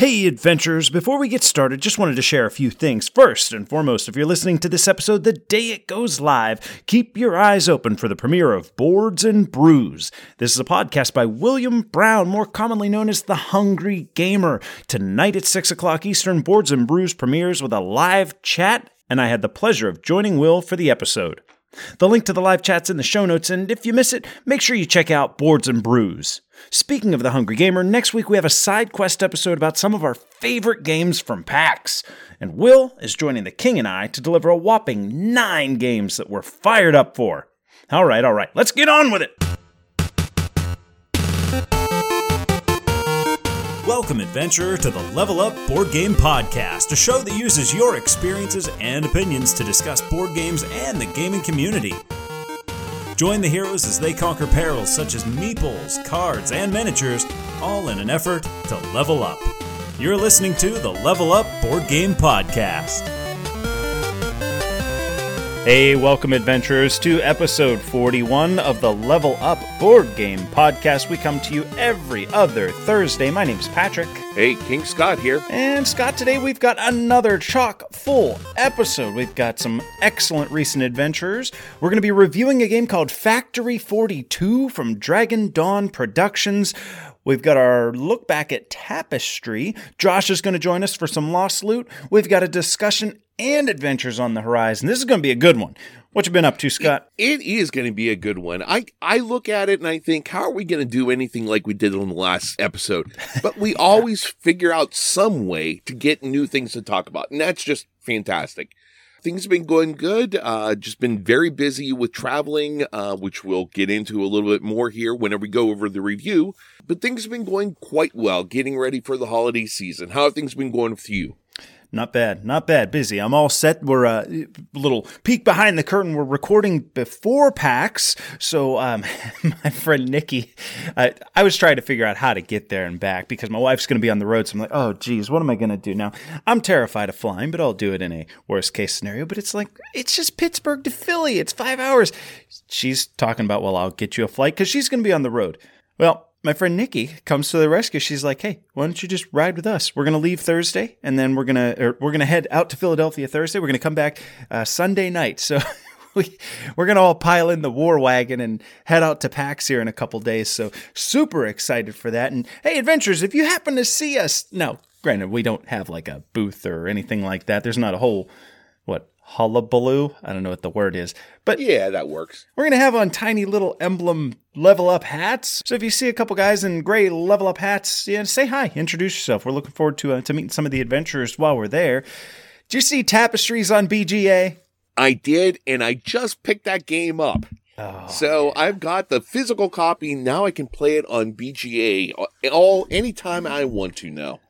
Hey, adventurers, before we get started, just wanted to share a few things. First and foremost, if you're listening to this episode the day it goes live, keep your eyes open for the premiere of Boards and Brews. This is a podcast by William Brown, more commonly known as The Hungry Gamer. Tonight at 6 o'clock Eastern, Boards and Brews premieres with a live chat, and I had the pleasure of joining Will for the episode. The link to the live chat's in the show notes, and if you miss it, make sure you check out Boards and Brews. Speaking of the Hungry Gamer, next week we have a side quest episode about some of our favorite games from PAX. And Will is joining the King and I to deliver a whopping nine games that we're fired up for. All right, all right, let's get on with it. Welcome, adventurer, to the Level Up Board Game Podcast, a show that uses your experiences and opinions to discuss board games and the gaming community. Join the heroes as they conquer perils such as meeples, cards, and miniatures, all in an effort to level up. You're listening to the Level Up Board Game Podcast. Hey, welcome, adventurers, to episode 41 of the Level Up Board Game Podcast. We come to you every other Thursday. My name's Patrick. Hey, King Scott here. And Scott, today we've got another chock full episode. We've got some excellent recent adventures. We're going to be reviewing a game called Factory 42 from Dragon Dawn Productions. We've got our look back at Tapestry. Josh is going to join us for some Lost Loot. We've got a discussion and adventures on the horizon. This is going to be a good one. What you been up to, Scott? It is going to be a good one. I, I look at it and I think, how are we going to do anything like we did on the last episode? But we always figure out some way to get new things to talk about. And that's just fantastic. Things have been going good. Uh, just been very busy with traveling, uh, which we'll get into a little bit more here whenever we go over the review. But things have been going quite well, getting ready for the holiday season. How have things been going with you? Not bad, not bad. Busy. I'm all set. We're a uh, little peek behind the curtain. We're recording before PAX, so um, my friend Nikki, I, I was trying to figure out how to get there and back because my wife's going to be on the road. So I'm like, oh, geez, what am I going to do now? I'm terrified of flying, but I'll do it in a worst case scenario. But it's like it's just Pittsburgh to Philly. It's five hours. She's talking about, well, I'll get you a flight because she's going to be on the road. Well, my friend Nikki comes to the rescue. She's like, "Hey, why don't you just ride with us? We're gonna leave Thursday, and then we're gonna we're gonna head out to Philadelphia Thursday. We're gonna come back uh, Sunday night. So we we're gonna all pile in the war wagon and head out to PAX here in a couple days. So super excited for that. And hey, adventurers, if you happen to see us, no, granted we don't have like a booth or anything like that. There's not a whole what hullabaloo. I don't know what the word is, but yeah, that works. We're gonna have on tiny little emblem level up hats. So if you see a couple guys in gray level up hats, yeah, say hi, introduce yourself. We're looking forward to uh, to meeting some of the adventurers while we're there. Did you see Tapestry's on BGA? I did, and I just picked that game up. Oh, so yeah. I've got the physical copy. Now I can play it on BGA all anytime I want to now.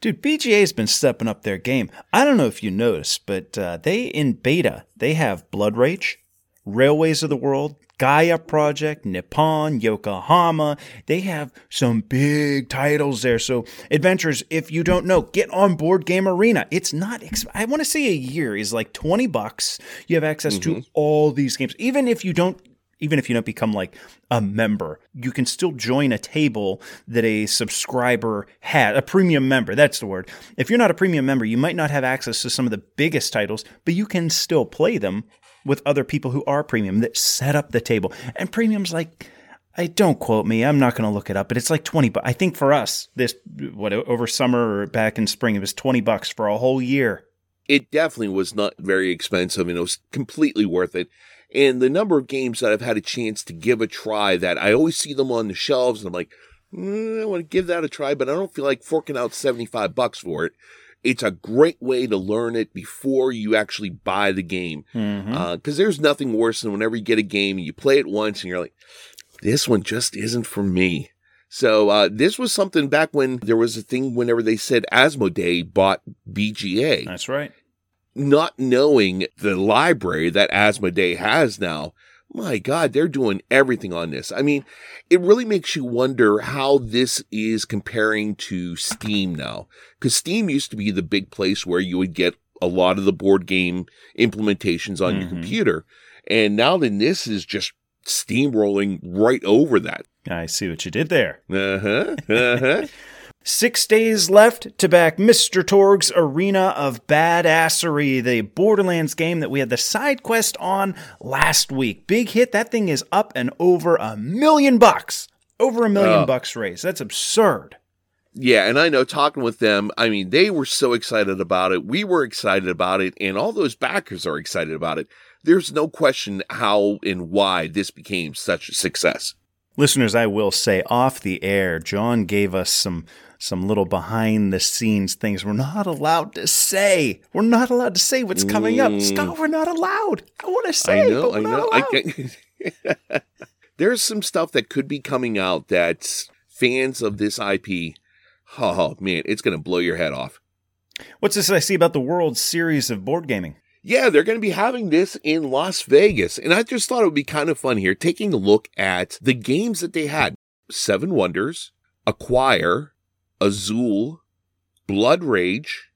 Dude, BGA's been stepping up their game. I don't know if you noticed, but uh, they in beta they have Blood Rage, Railways of the World, Gaia Project, Nippon, Yokohama. They have some big titles there. So, adventures, if you don't know, get on Board Game Arena. It's not, I want to say a year is like 20 bucks. You have access mm-hmm. to all these games. Even if you don't even if you don't become like a member, you can still join a table that a subscriber had, a premium member. That's the word. If you're not a premium member, you might not have access to some of the biggest titles, but you can still play them with other people who are premium that set up the table. And premium's like, I don't quote me. I'm not going to look it up, but it's like 20 bucks. I think for us, this, what, over summer or back in spring, it was 20 bucks for a whole year. It definitely was not very expensive and it was completely worth it. And the number of games that I've had a chance to give a try that I always see them on the shelves and I'm like, mm, I want to give that a try, but I don't feel like forking out 75 bucks for it. It's a great way to learn it before you actually buy the game. Because mm-hmm. uh, there's nothing worse than whenever you get a game and you play it once and you're like, this one just isn't for me. So uh, this was something back when there was a thing whenever they said Asmodee bought BGA. That's right not knowing the library that Asmodee has now, my God, they're doing everything on this. I mean, it really makes you wonder how this is comparing to Steam now. Because Steam used to be the big place where you would get a lot of the board game implementations on mm-hmm. your computer. And now then this is just steamrolling right over that. I see what you did there. Uh huh. Uh huh. Six days left to back Mr. Torgue's Arena of Badassery, the Borderlands game that we had the side quest on last week. Big hit. That thing is up and over a million bucks. Over a million Oh. bucks raised. That's absurd. Yeah, and I know talking with them, I mean, they were so excited about it. We were excited about it, and all those backers are excited about it. There's no question how and why this became such a success. Listeners, I will say off the air, John gave us some some little behind the scenes things we're not allowed to say. We're not allowed to say what's coming up. Mm. Scott, we're not allowed. I want to say, I know, but we're know. not allowed. can There's some stuff that could be coming out that fans of this IP, oh man, it's going to blow your head off. What's this I see about the World Series of board gaming? Yeah, they're going to be having this in Las Vegas. And I just thought it would be kind of fun here, taking a look at the games that they had Seven Wonders, Acquire, Azul, Blood Rage,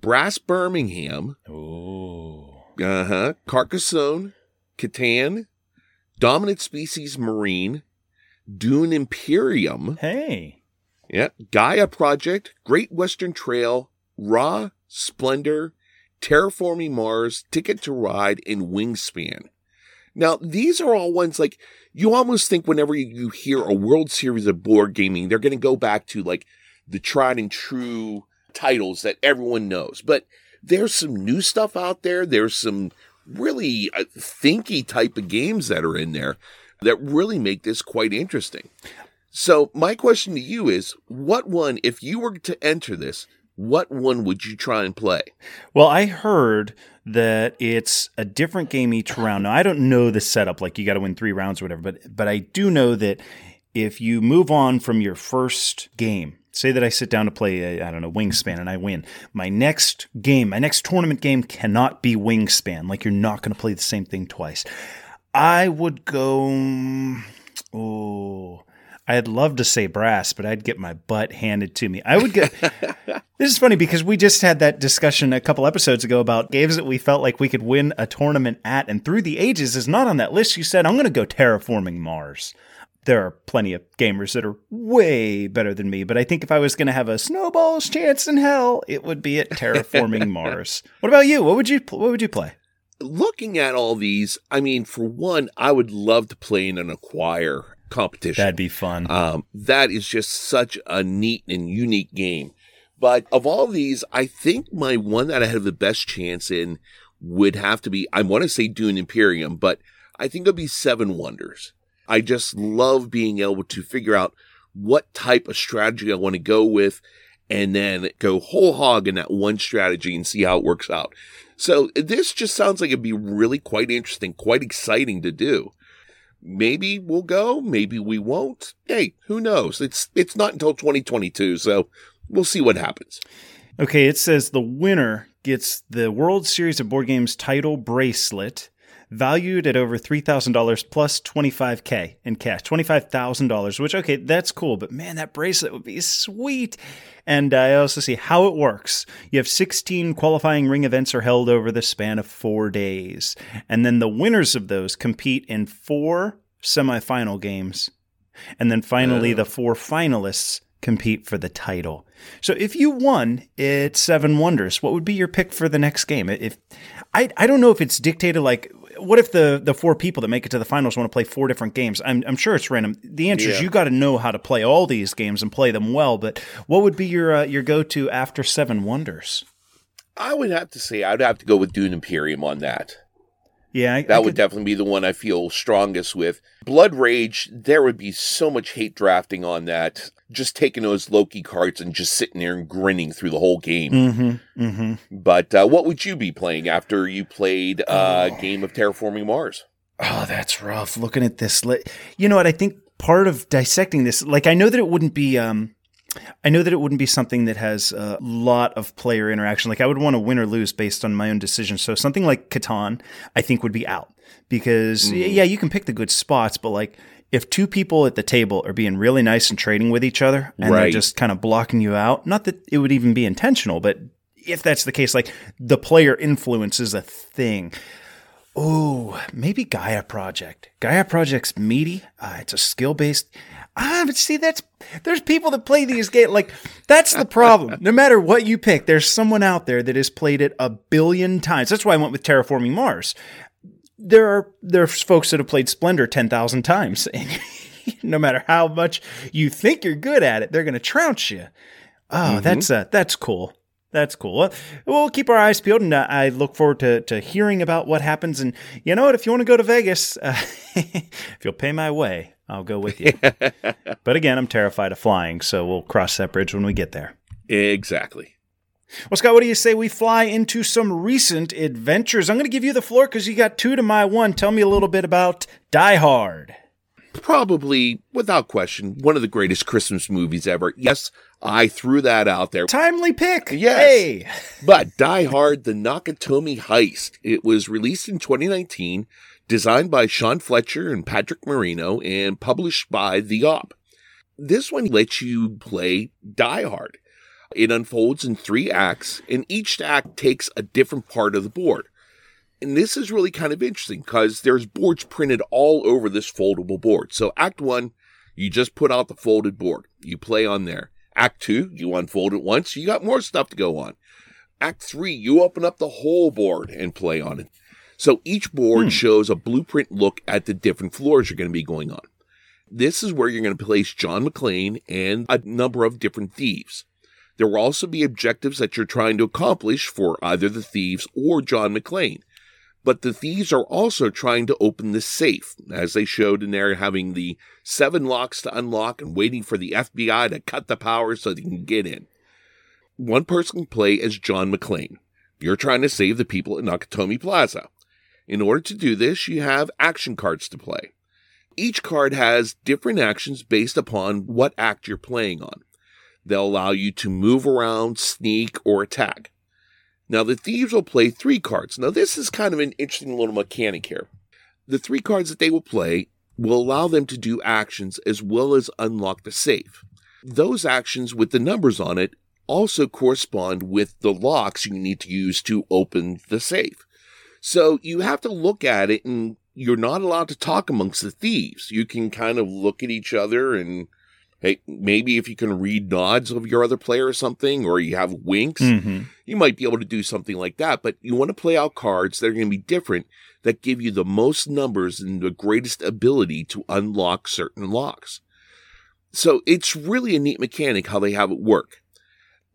Brass Birmingham, Oh. uh huh, Carcassonne, Catan, Dominant Species Marine, Dune Imperium, Hey. yeah, Gaia Project, Great Western Trail, Ra, Splendor, Terraforming Mars, Ticket to Ride, and Wingspan. Now, these are all ones like you almost think whenever you- you hear a World Series of board gaming, they're going to go back to like the tried and true titles that everyone knows. But there's some new stuff out there. There's some really uh, thinky type of games that are in there that really make this quite interesting. So my question to you is, what one, if you were to enter this, what one would you try and play? Well, I heard that it's a different game each round. Now, I don't know the setup, like you got to win three rounds or whatever, but but I do know that if you move on from your first game, say that I sit down to play, I I don't know, Wingspan, and I win, my next game, my next tournament game cannot be Wingspan. Like you're not going to play the same thing twice. I would go. Oh, I'd love to say brass, but I'd get my butt handed to me. I would get. this is funny because we just had that discussion a couple episodes ago about games that we felt like we could win a tournament at, and Through the Ages is not on that list. You said, I'm going to go Terraforming Mars. There are plenty of gamers that are way better than me, but I think if I was going to have a snowball's chance in hell, it would be at Terraforming Mars. What about you? What would you What would you play? Looking at all these, I mean, for one, I would love to play in an acquire competition. That'd be fun. Um, that is just such a neat and unique game. But of all these, I think my one that I have the best chance in would have to be, I want to say Dune Imperium, but I think it'd be Seven Wonders. I just love being able to figure out what type of strategy I want to go with and then go whole hog in that one strategy and see how it works out. So this just sounds like it'd be really quite interesting, quite exciting to do. Maybe we'll go, maybe we won't. Hey, who knows? It's it's not until 2022, so we'll see what happens. Okay, it says the winner gets the World Series of Board Games title bracelet valued at over $3,000 plus 25K in cash. $25,000, which, okay, that's cool, but man, that bracelet would be sweet. And I also see how it works. You have 16 qualifying ring events are held over the span of four days. And then the winners of those compete in four semifinal games. And then finally, Oh. the four finalists compete for the title. So if you won at Seven Wonders, what would be your pick for the next game? If I I don't know if it's dictated like what if the the four people that make it to the finals want to play four different games? I'm I'm sure it's random. The answer is Yeah. you got to know how to play all these games and play them well. But what would be your uh, your go to after Seven Wonders? I would have to say I'd have to go with Dune Imperium on that. Yeah, I, That I would could- definitely be the one I feel strongest with. Blood Rage, there would be so much hate drafting on that. Just taking those Loki cards and just sitting there and grinning through the whole game. Mm-hmm, mm-hmm. But uh, what would you be playing after you played uh, Oh. Game of Terraforming Mars? Oh, that's rough. Looking at this, you know what? I think part of dissecting this, like I know that it wouldn't be, um, I know that it wouldn't be something that has a lot of player interaction. Like I would want to win or lose based on my own decision. So something like Catan, I think would be out because y- yeah, you can pick the good spots, but like if two people at the table are being really nice and trading with each other and they're just kind of blocking you out, not that it would even be intentional, but if that's the case, like the player influence is a thing. Oh, maybe Gaia Project. Gaia Project's meaty. Uh, it's a skill based. Ah, but see, that's there's people that play these games. Like that's the problem. No matter what you pick, there's someone out there that has played it a billion times. That's why I went with Terraforming Mars. There are there's folks that have played Splendor ten thousand times, and no matter how much you think you're good at it, they're going to trounce you. Oh, mm-hmm. that's uh, that's cool. That's cool. Well, we'll keep our eyes peeled, and uh, I look forward to, to hearing about what happens. And you know what? If you want to go to Vegas, uh, if you'll pay my way, I'll go with you. but again, I'm terrified of flying, so we'll cross that bridge when we get there. Exactly. Well, Scott, what do you say we fly into some recent adventures? I'm going to give you the floor because you got two to my one. Tell me a little bit about Die Hard. Probably, without question, one of the greatest Christmas movies ever. Yes, I threw that out there. Timely pick. Yes. Hey. but Die Hard, the Nakatomi Heist. It was released in 2019 designed by Sean Fletcher and Patrick Marino, and published by The Op. This one lets you play Die Hard. It unfolds in three acts, and each act takes a different part of the board. And this is really kind of interesting because there's boards printed all over this foldable board. So, Act One, you just put out the folded board, you play on there. Act Two, you unfold it once, you got more stuff to go on. Act Three, you open up the whole board and play on it. So each board hmm. shows a blueprint look at the different floors you're going to be going on. This is where you're going to place John McClane and a number of different thieves. There will also be objectives that you're trying to accomplish for either the thieves or John McClane. But the thieves are also trying to open the safe, as they showed in there, having the seven locks to unlock and waiting for the FBI to cut the power so they can get in. One person can play as John McClane. You're trying to save the people in Nakatomi Plaza. In order to do this, you have action cards to play. Each card has different actions based upon what act you're playing on. They'll allow you to move around, sneak, or attack. Now, the thieves will play three cards. Now, this is kind of an interesting little mechanic here. The three cards that they will play will allow them to do actions as well as unlock the safe. Those actions with the numbers on it also correspond with the locks you need to use to open the safe. So you have to look at it and you're not allowed to talk amongst the thieves. You can kind of look at each other and hey, maybe if you can read nods of your other player or something, or you have winks, mm-hmm. you might be able to do something like that. But you want to play out cards that are going to be different that give you the most numbers and the greatest ability to unlock certain locks. So it's really a neat mechanic how they have it work.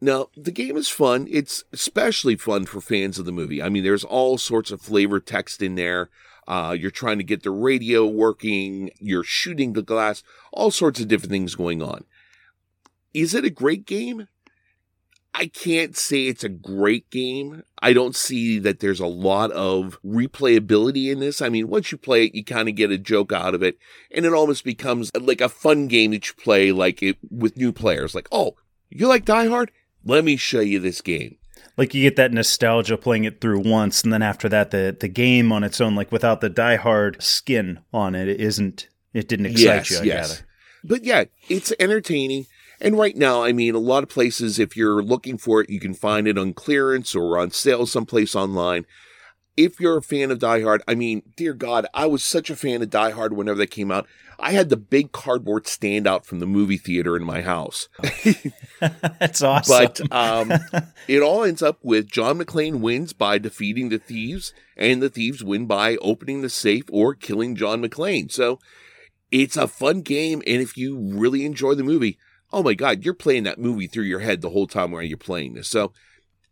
Now, the game is fun. It's especially fun for fans of the movie. I mean, there's all sorts of flavor text in there. Uh, you're trying to get the radio working, you're shooting the glass, all sorts of different things going on. Is it a great game? I can't say it's a great game. I don't see that there's a lot of replayability in this. I mean, once you play it, you kind of get a joke out of it, and it almost becomes like a fun game that you play like it with new players. Like, oh, you like Die Hard? Let me show you this game. Like you get that nostalgia playing it through once, and then after that, the the game on its own, like without the die-hard skin on it, it isn't. It didn't excite yes, you. I yes. gather. But yeah, it's entertaining. And right now, I mean, a lot of places, if you're looking for it, you can find it on clearance or on sale someplace online if you're a fan of Die Hard, I mean, dear God, I was such a fan of Die Hard whenever they came out. I had the big cardboard standout from the movie theater in my house. That's awesome. But um, it all ends up with John McClane wins by defeating the thieves, and the thieves win by opening the safe or killing John McClane. So it's a fun game, and if you really enjoy the movie, oh my God, you're playing that movie through your head the whole time while you're playing this. So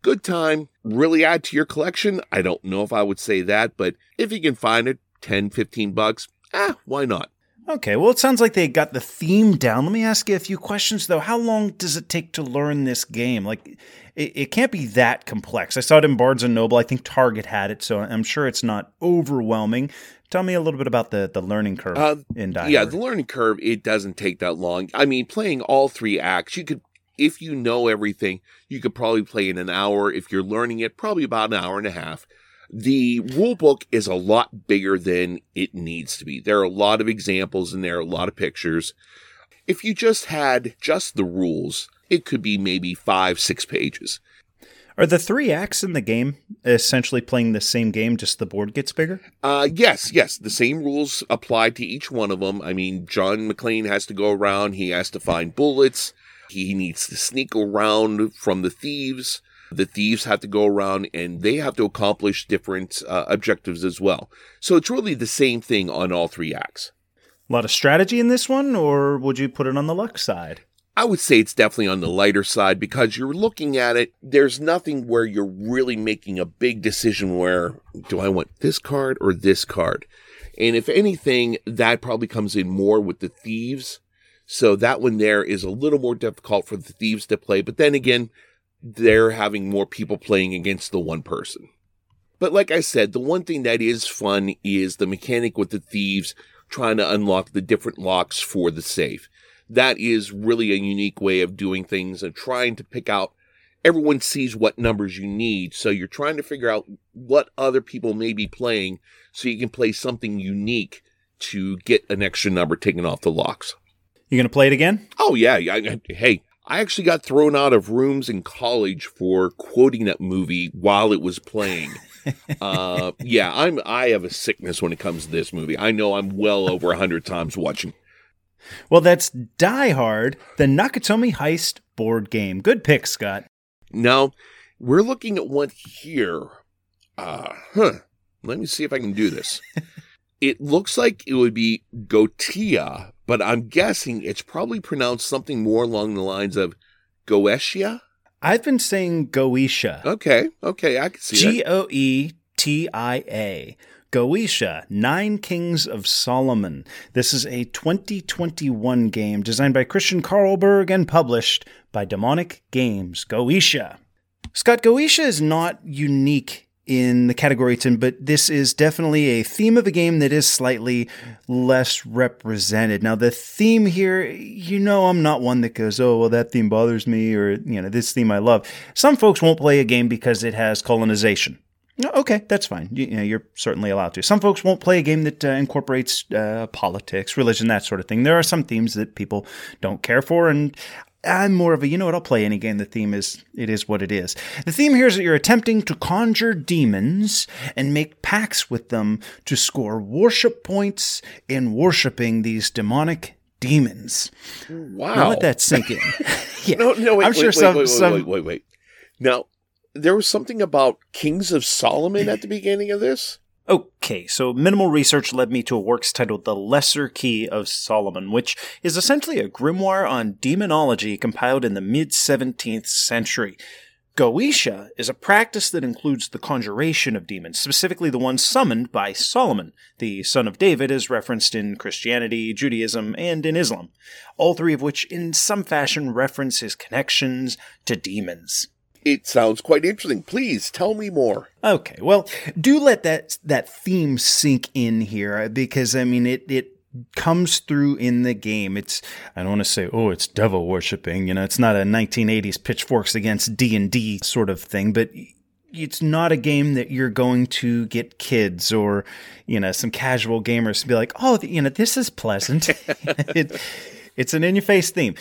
good time, really add to your collection. I don't know if I would say that, but if you can find it, 10, 15 bucks, ah, why not? Okay, well, it sounds like they got the theme down. Let me ask you a few questions, though. How long does it take to learn this game? Like, it, it can't be that complex. I saw it in Barnes and Noble. I think Target had it, so I'm sure it's not overwhelming. Tell me a little bit about the, the learning curve uh, in Die Yeah, the learning curve, it doesn't take that long. I mean, playing all three acts, you could if you know everything, you could probably play in an hour. If you're learning it, probably about an hour and a half. The rule book is a lot bigger than it needs to be. There are a lot of examples in there, a lot of pictures. If you just had just the rules, it could be maybe five, six pages. Are the three acts in the game essentially playing the same game, just the board gets bigger? Uh, yes, yes. The same rules apply to each one of them. I mean, John McClane has to go around. He has to find bullets. He needs to sneak around from the thieves. The thieves have to go around and they have to accomplish different uh, objectives as well. So it's really the same thing on all three acts. A lot of strategy in this one, or would you put it on the luck side? I would say it's definitely on the lighter side because you're looking at it. There's nothing where you're really making a big decision where do I want this card or this card? And if anything, that probably comes in more with the thieves. So that one there is a little more difficult for the thieves to play. But then again, they're having more people playing against the one person. But like I said, the one thing that is fun is the mechanic with the thieves trying to unlock the different locks for the safe that is really a unique way of doing things and trying to pick out everyone sees what numbers you need. So you're trying to figure out what other people may be playing so you can play something unique to get an extra number taken off the locks. You going to play it again? Oh, yeah. I, hey, I actually got thrown out of rooms in college for quoting that movie while it was playing. uh, yeah, I'm. I have a sickness when it comes to this movie. I know I'm well over a hundred times watching well, that's Die Hard, the Nakatomi Heist board game. Good pick, Scott. Now, we're looking at one here. Uh, huh. Let me see if I can do this. it looks like it would be Gotia, but I'm guessing it's probably pronounced something more along the lines of Goetia. I've been saying Goetia. Okay, okay, I can see it. G O E T I A. Goetia, Nine Kings of Solomon. This is a 2021 game designed by Christian Carlberg and published by Demonic Games. Goetia. Scott, Goetia is not unique in the category it's in, but this is definitely a theme of a game that is slightly less represented. Now, the theme here, you know, I'm not one that goes, oh, well, that theme bothers me, or, you know, this theme I love. Some folks won't play a game because it has colonization. Okay, that's fine. You, you, know, you're certainly allowed to. Some folks won't play a game that uh, incorporates uh, politics, religion, that sort of thing. There are some themes that people don't care for, and I'm more of a you know what I'll play any game. The theme is it is what it is. The theme here is that you're attempting to conjure demons and make pacts with them to score worship points in worshiping these demonic demons. Wow! Now let that sink in. yeah, no, no, wait, I'm wait, sure wait, some, wait, wait, some... wait, wait, wait. Now there was something about Kings of Solomon at the beginning of this? Okay, so minimal research led me to a works titled The Lesser Key of Solomon, which is essentially a grimoire on demonology compiled in the mid 17th century. Goetia is a practice that includes the conjuration of demons, specifically the ones summoned by Solomon, the son of David, as referenced in Christianity, Judaism, and in Islam, all three of which in some fashion reference his connections to demons. It sounds quite interesting. Please tell me more. Okay, well, do let that that theme sink in here uh, because I mean it it comes through in the game. It's I don't want to say oh it's devil worshipping, you know, it's not a 1980s pitchforks against D&D sort of thing, but it's not a game that you're going to get kids or you know some casual gamers to be like, "Oh, you know, this is pleasant." it, it's an in your face theme.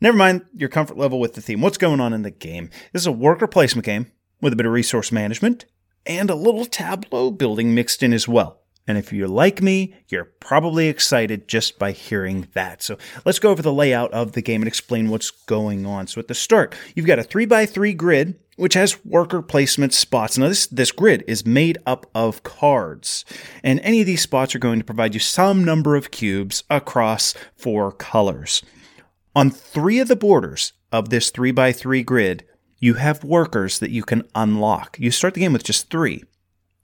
Never mind your comfort level with the theme. What's going on in the game? This is a worker placement game with a bit of resource management and a little tableau building mixed in as well. And if you're like me, you're probably excited just by hearing that. So let's go over the layout of the game and explain what's going on. So at the start, you've got a three by three grid, which has worker placement spots. Now this, this grid is made up of cards. And any of these spots are going to provide you some number of cubes across four colors. On three of the borders of this 3x3 grid, you have workers that you can unlock. You start the game with just three.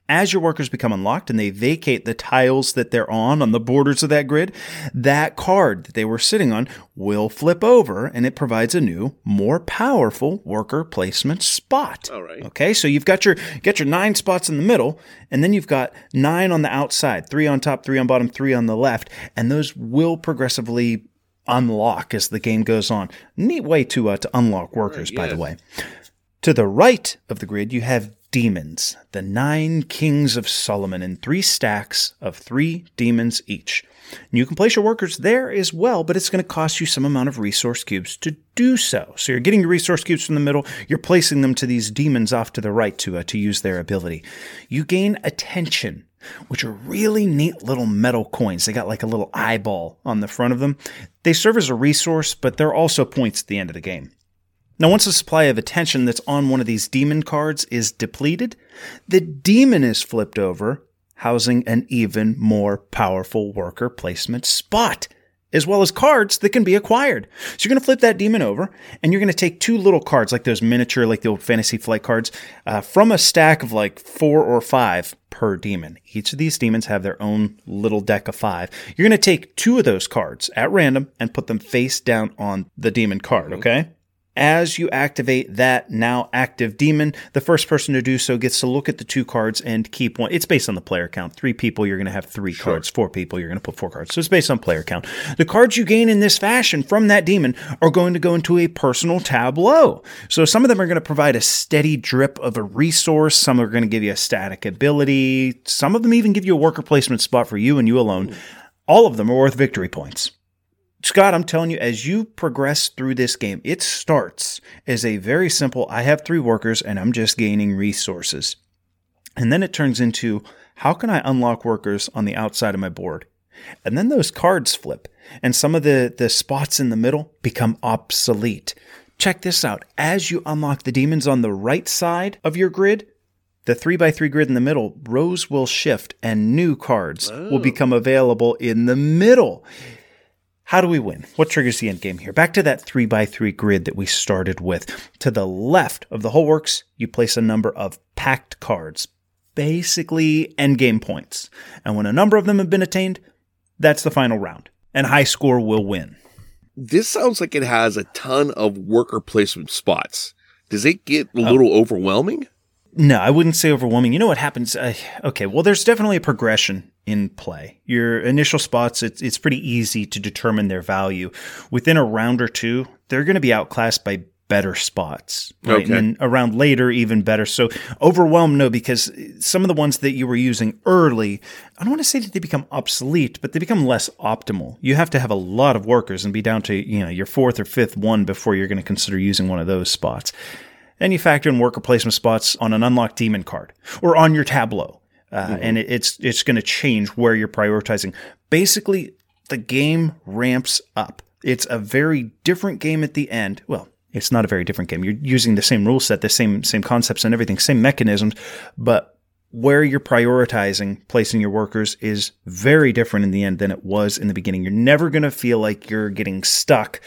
As your workers become unlocked and they vacate the tiles that they're on on the borders of that grid, that card that they were sitting on will flip over and it provides a new, more powerful worker placement spot. All right. Okay, so you've got your got your nine spots in the middle, and then you've got nine on the outside, three on top, three on bottom, three on the left, and those will progressively unlock as the game goes on. Neat way to uh, to unlock workers, right, by the way. To the right of the grid, you have demons, the nine kings of Solomon, in three stacks of three demons each. And you can place your workers there as well, but it's going to cost you some amount of resource cubes to do so. So you're getting your resource cubes from the middle, you're placing them to these demons off to the right to, uh, to use their ability. You gain attention which are really neat little metal coins. They got like a little eyeball on the front of them. They serve as a resource, but they're also points at the end of the game. Now, once the supply of attention that's on one of these demon cards is depleted, the demon is flipped over, housing an even more powerful worker placement spot, as well as cards that can be acquired. So you're going to flip that demon over, and you're going to take two little cards, like those miniature, like the old Fantasy Flight cards, uh, from a stack of like four or five per demon. Each of these demons have their own little deck of five. You're going to take two of those cards at random and put them face down on the demon card, okay? As you activate that now active demon, the first person to do so gets to look at the two cards and keep one. It's based on the player count. Three people, you're going to have three sure. cards. Four people, you're going to put four cards. So it's based on player count. The cards you gain in this fashion from that demon are going to go into a personal tableau. So some of them are going to provide a steady drip of a resource. Some are going to give you a static ability. Some of them even give you a worker placement spot for you and you alone. All of them are worth victory points. Scott, I'm telling you, as you progress through this game, it starts as a very simple I have three workers and I'm just gaining resources. And then it turns into how can I unlock workers on the outside of my board? And then those cards flip, and some of the, the spots in the middle become obsolete. Check this out. As you unlock the demons on the right side of your grid, the 3x3 grid in the middle, rows will shift and new cards oh. will become available in the middle. How do we win? What triggers the end game here? Back to that 3 by 3 grid that we started with. To the left of the whole works, you place a number of pact cards, basically end game points. And when a number of them have been attained, that's the final round. And high score will win. This sounds like it has a ton of worker placement spots. Does it get a little overwhelming? No, I wouldn't say overwhelming. You know what happens? Uh, okay, well, there's definitely a progression in play. Your initial spots, it's, it's pretty easy to determine their value. Within a round or two, they're going to be outclassed by better spots. Right? Okay. And around later, even better. So overwhelmed, no, because some of the ones that you were using early, I don't want to say that they become obsolete, but they become less optimal. You have to have a lot of workers and be down to, you know, your fourth or fifth one before you're going to consider using one of those spots. And you factor in worker placement spots on an unlocked demon card or on your tableau. Uh, mm-hmm. And it, it's it's going to change where you're prioritizing. Basically, the game ramps up. It's a very different game at the end. Well, it's not a very different game. You're using the same rule set, the same same concepts and everything, same mechanisms, but where you're prioritizing placing your workers is very different in the end than it was in the beginning. You're never going to feel like you're getting stuck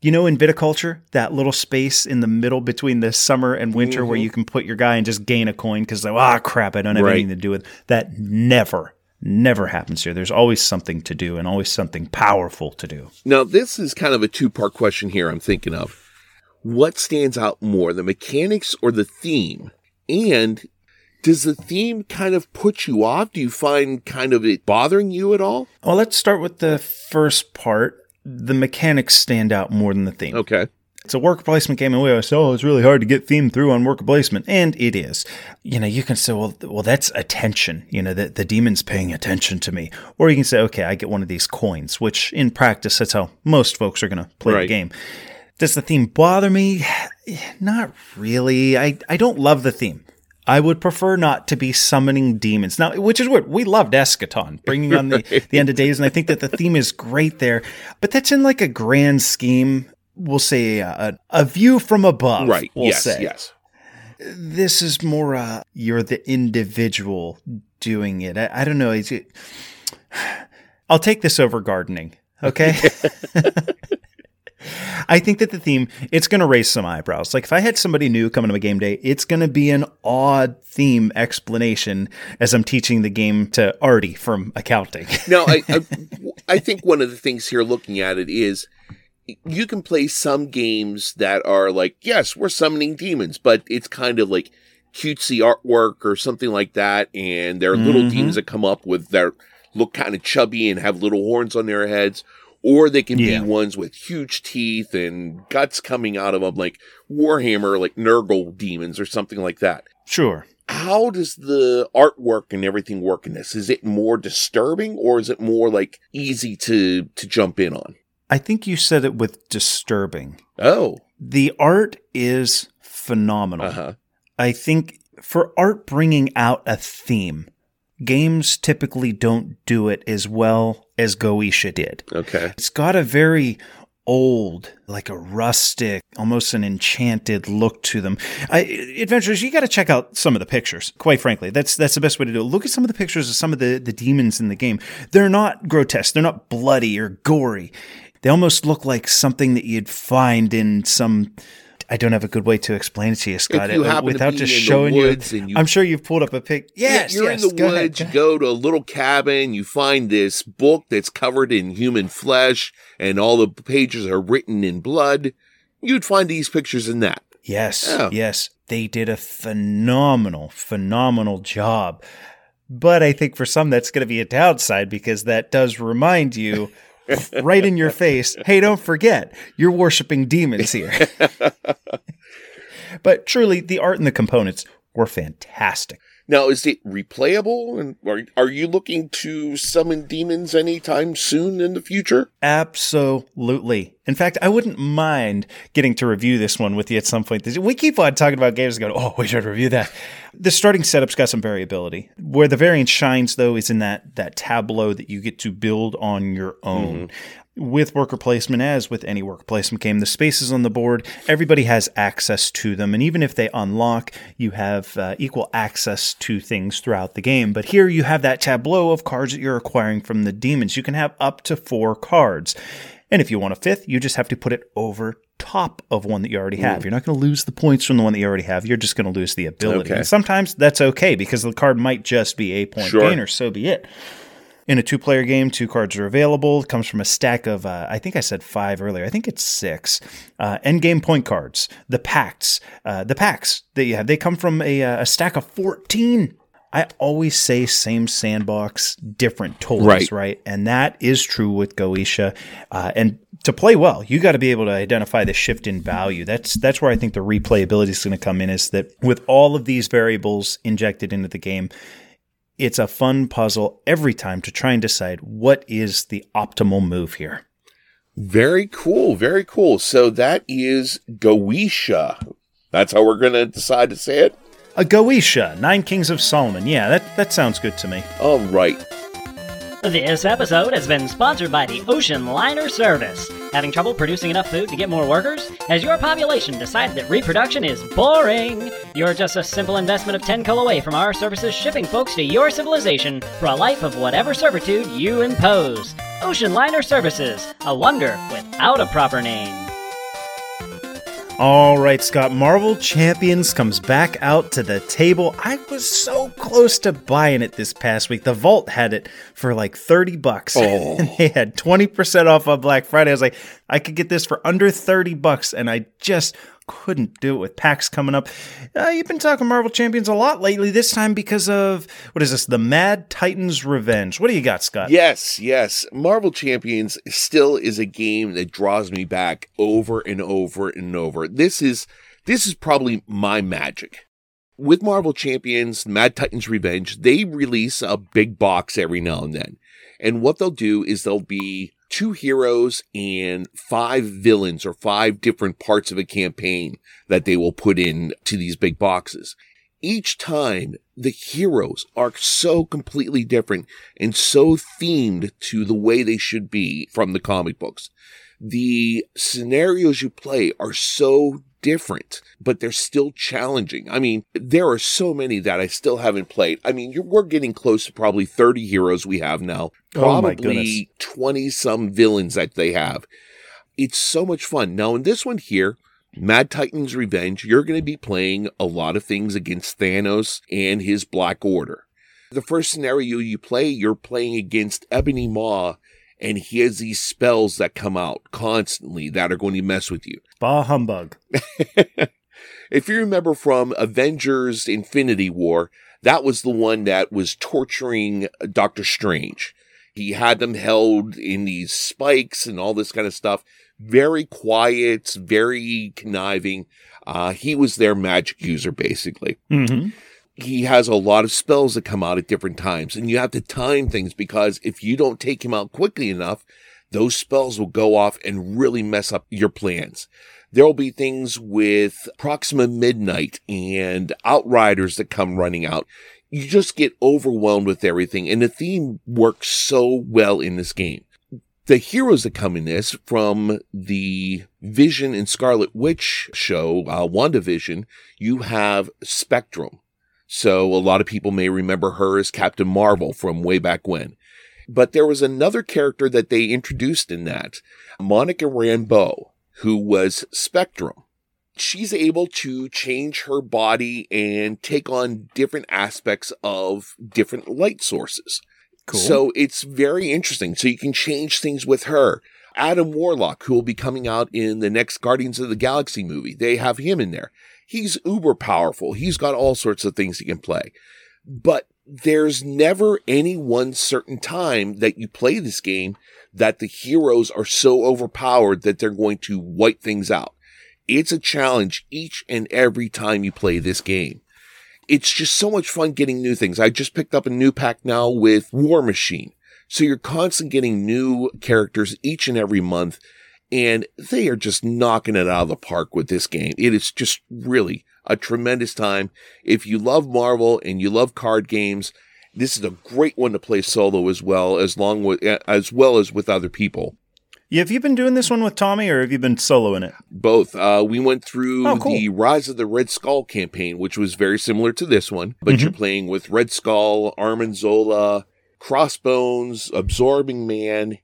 you know, in viticulture, that little space in the middle between the summer and winter mm-hmm. where you can put your guy and just gain a coin because, ah, oh, crap, I don't have right. anything to do with that. Never, never happens here. There's always something to do and always something powerful to do. Now, this is kind of a two part question here I'm thinking of. What stands out more, the mechanics or the theme? And does the theme kind of put you off? Do you find kind of it bothering you at all? Well, let's start with the first part the mechanics stand out more than the theme. Okay. It's a worker placement game, and we always say, "Oh, it's really hard to get theme through on worker placement," and it is. You know, you can say, "Well, well, that's attention." You know, the the demon's paying attention to me, or you can say, "Okay, I get one of these coins," which in practice, that's how most folks are going to play right. the game. Does the theme bother me? Not really. I I don't love the theme. I would prefer not to be summoning demons. Now, which is what we loved Eschaton, bringing on the, the end of days. And I think that the theme is great there, but that's in like a grand scheme. We'll say a, a view from above. Right. We'll yes. Say. Yes. This is more, uh, you're the individual doing it. I, I don't know. It, I'll take this over gardening. Okay. I think that the theme it's going to raise some eyebrows. Like if I had somebody new coming to a game day, it's going to be an odd theme explanation as I'm teaching the game to Artie from accounting. now, I, I, I think one of the things here, looking at it, is you can play some games that are like, yes, we're summoning demons, but it's kind of like cutesy artwork or something like that, and there are little mm-hmm. demons that come up with their look kind of chubby and have little horns on their heads or they can yeah. be ones with huge teeth and guts coming out of them, like Warhammer, like Nurgle demons or something like that. Sure. how does the artwork and everything work in this? Is it more disturbing or is it more like easy to to jump in on? I think you said it with disturbing. Oh, The art is phenomenal. uh huh. I think for art bringing out a theme, games typically don't do it as well as Goetia did. Okay. It's got a very old, like a rustic, almost an enchanted look to them. I, adventurers, you got to check out some of the pictures. Quite frankly, that's that's the best way to do it. Look at some of the pictures of some of the the demons in the game. They're not grotesque. They're not bloody or gory. They almost look like something that you'd find in some. I don't have a good way to explain it to you, Scott. you without just showing you, you- I'm sure you've pulled up a pic. Yes, you're yes, in the go ahead, woods, go you go to a little cabin, you find this book that's covered in human flesh, and all the pages are written in blood. You'd find these pictures in that. Yes, Yeah. yes. They did a phenomenal, phenomenal job. But I think for some that's going to be a downside because that does remind you right in your face, hey, don't forget, you're worshiping demons here. but truly, the art and the components were fantastic. Now, is it replayable? And are, are you looking to summon demons anytime soon in the future? Absolutely. In fact, I wouldn't mind getting to review this one with you at some point. We keep on talking about games and go, oh, we should review that. The starting setup's got some variability. Where the variance shines, though, is in that that tableau that you get to build on your own. Mm-hmm. With worker placement, as with any worker placement game, the spaces on the board, everybody has access to them. And even if they unlock, you have uh, equal access to things throughout the game. But here you have that tableau of cards that you're acquiring from the demons. You can have up to four cards. And if you want a fifth, you just have to put it over top of one that you already have. You're not going to lose the points from the one that you already have. You're just going to lose the ability. Okay. And sometimes that's okay because the card might just be a point Sure. gainer. So be it. In a two player game, two cards are available. It comes from a stack of, uh, I think I said five earlier. I think it's six. Uh, end game point cards, the packs, uh, the packs that you have, they come from a, uh, a stack of 14. I always say same sandbox, different toys, Right. right? And that is true with Goetia. Uh, and to play well, you got to be able to identify the shift in value. That's that's where I think the replayability is going to come in. Is that with all of these variables injected into the game, it's a fun puzzle every time to try and decide what is the optimal move here. Very cool. Very cool. So that is Goetia. That's how we're going to decide to say it. A Goetia, Nine Kings of Solomon. Yeah, that, that sounds good to me. All right. This episode has been sponsored by the Ocean Liner Service. Having trouble producing enough food to get more workers? Has your population decided that reproduction is boring? You're just a simple investment of 10 coal away from our services shipping folks to your civilization for a life of whatever servitude you impose. Ocean Liner Services, a wonder without a proper name. All right, Scott. Marvel Champions comes back out to the table. I was so close to buying it this past week. The Vault had it for like 30 bucks. Oh. and they had 20% off on Black Friday. I was like, I could get this for under 30 bucks, and I just couldn't do it with PAX coming up. Uh, you've been talking Marvel Champions a lot lately, this time because of, what is this, The Mad Titans Revenge. What do you got, Scott? Yes, yes. Marvel Champions still is a game that draws me back over and over and over. This is this is probably my magic. With Marvel Champions, Mad Titans Revenge, they release a big box every now and then. And what they'll do is they'll be two heroes and five villains or five different parts of a campaign that they will put in to these big boxes each time the heroes are so completely different and so themed to the way they should be from the comic books. The scenarios you play are so different, but they're still challenging. I mean, there are so many that I still haven't played. I mean, you're, we're getting close to probably 30 heroes we have now, Oh probably 20 some villains that they have. It's so much fun. Now, in this one here, Mad Titans Revenge, you're going to be playing a lot of things against Thanos and his Black Order. The first scenario you play, you're playing against Ebony Maw, and he has these spells that come out constantly that are going to mess with you. Bah humbug. If you remember from Avengers Infinity War, that was the one that was torturing Doctor Strange. He had them held in these spikes and all this kind of stuff. Very quiet, very conniving. Uh, he was their magic user, basically. Mm-hmm. He has a lot of spells that come out at different times and you have to time things because if you don't take him out quickly enough, those spells will go off and really mess up your plans. There will be things with Proxima Midnight and Outriders that come running out. You just get overwhelmed with everything and the theme works so well in this game. The heroes that come in this from the Vision and Scarlet Witch show, uh, WandaVision, you have Spectrum. So a lot of people may remember her as Captain Marvel from way back when. But there was another character that they introduced in that, Monica Rambeau, who was Spectrum. She's able to change her body and take on different aspects of different light sources. Cool. So it's very interesting. So you can change things with her. Adam Warlock, who will be coming out in the next Guardians of the Galaxy movie, they have him in there. He's uber powerful. He's got all sorts of things he can play. But there's never any one certain time that you play this game that the heroes are so overpowered that they're going to wipe things out. It's a challenge each and every time you play this game it's just so much fun getting new things. I just picked up a new pack now with War Machine. So you're constantly getting new characters each and every month. And they are just knocking it out of the park with this game. It is just really a tremendous time. If you love Marvel and you love card games, this is a great one to play solo as well, as long with, as well as with other people. Yeah, have you been doing this one with Tommy, or have you been soloing it? Both. Uh, we went through Oh, cool. the Rise of the Red Skull campaign, which was very similar to this one, but Mm-hmm. you're playing with Red Skull, Arnim Zola, Crossbones, Absorbing Man,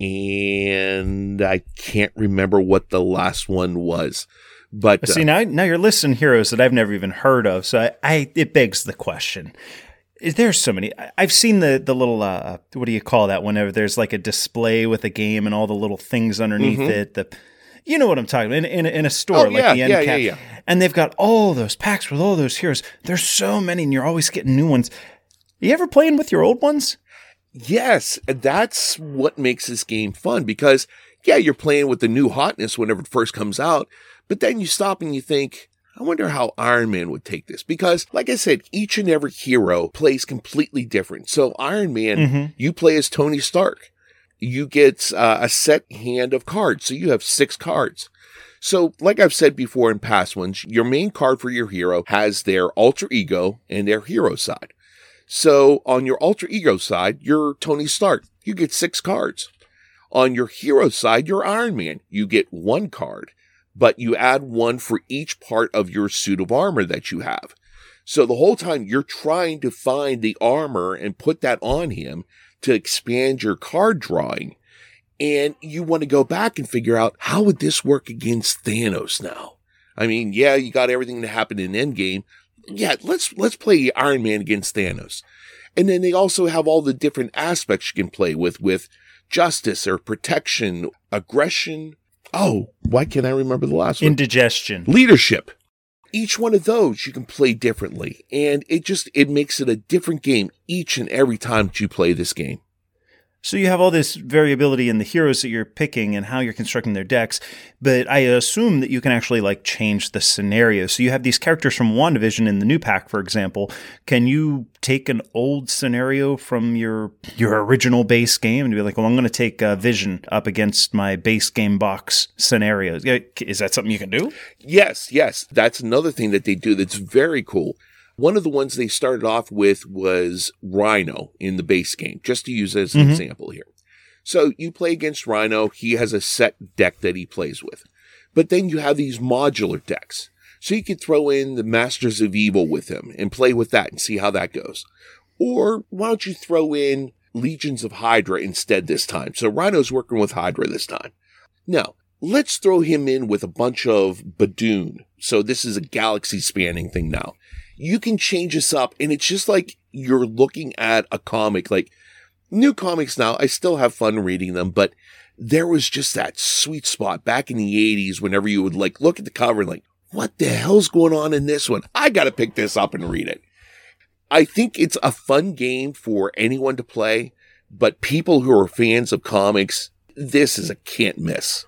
and I can't remember what the last one was. But uh, See now, now you're listing heroes that I've never even heard of. So I, I it begs the question: Is there so many. I- I've seen the the little uh, what do you call that? Whenever there's like a display with a game and all the little things underneath it. The you know what I'm talking about in in, a- in a store Mm-hmm. Oh, like yeah, the end yeah, cap, yeah, yeah. and they've got all those packs with all those heroes. There's so many, and you're always getting new ones. Are You ever playing with your old ones? Yes, that's what makes this game fun because, yeah, you're playing with the new hotness whenever it first comes out, but then you stop and you think, I wonder how Iron Man would take this. Because, like I said, each and every hero plays completely different. So, Iron Man, you play as Tony Stark. You get uh, a set hand of cards. So, you have six cards. So, like I've said before in past ones, your main card for your hero has their alter ego and their hero side. So on your alter ego side, you're Tony Stark. You get six cards. On your hero side, you're Iron Man. You get one card, but you add one for each part of your suit of armor that you have. So the whole time you're trying to find the armor and put that on him to expand your card drawing. And you want to go back and figure out how would this work against Thanos now? I mean, yeah, you got everything that happened in Endgame. Yeah, let's let's play Iron Man against Thanos. And then they also have all the different aspects you can play with with justice or protection, aggression. Oh, why can't I remember the last one? Indigestion. leadership. Each one of those you can play differently, and it just it makes it a different game each and every time that you play this game. So you have all this variability in the heroes that you're picking and how you're constructing their decks, but I assume that you can actually like change the scenario. So you have these characters from WandaVision in the new pack, for example. Can you take an old scenario from your your original base game and be like, "Well, I'm going to take uh, Vision up against my base game box scenarios"? Is that something you can do? Yes, yes, that's another thing that they do that's very cool. One of the ones they started off with was Rhino in the base game, just to use as an mm-hmm. example here. So you play against Rhino, he has a set deck that he plays with. But then you have these modular decks. So you could throw in the Masters of Evil with him and play with that and see how that goes. Or why don't you throw in Legions of Hydra instead this time? So Rhino's working with Hydra this time. Now, let's throw him in with a bunch of Badoon. So this is a galaxy spanning thing now. You can change this up and it's just like you're looking at a comic. Like new comics now, I still have fun reading them, but there was just that sweet spot back in the 80s whenever you would like look at the cover and like, what the hell's going on in this one? I got to pick this up and read it. I think it's a fun game for anyone to play, but people who are fans of comics, this is a can't miss.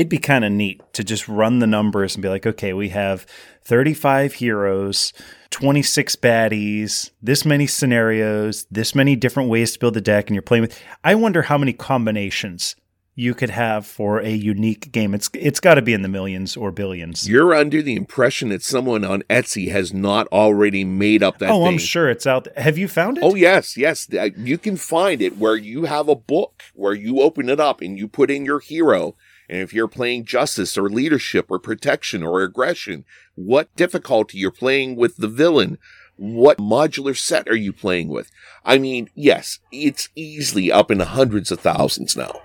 It'd be kind of neat to just run the numbers and be like, okay, we have 35 heroes, 26 baddies, this many scenarios, this many different ways to build the deck, and you're playing with. I wonder how many combinations you could have for a unique game. It's it's got to be in the millions or billions. You're under the impression that someone on Etsy has not already made up that. oh, thing. I'm sure it's out. There. Have you found it? Oh yes, yes. Uh, You can find it where you have a book where you open it up and you put in your hero. And if you're playing justice or leadership or protection or aggression, what difficulty you're playing with the villain, what modular set are you playing with? I mean, yes, it's easily up in the hundreds of thousands now.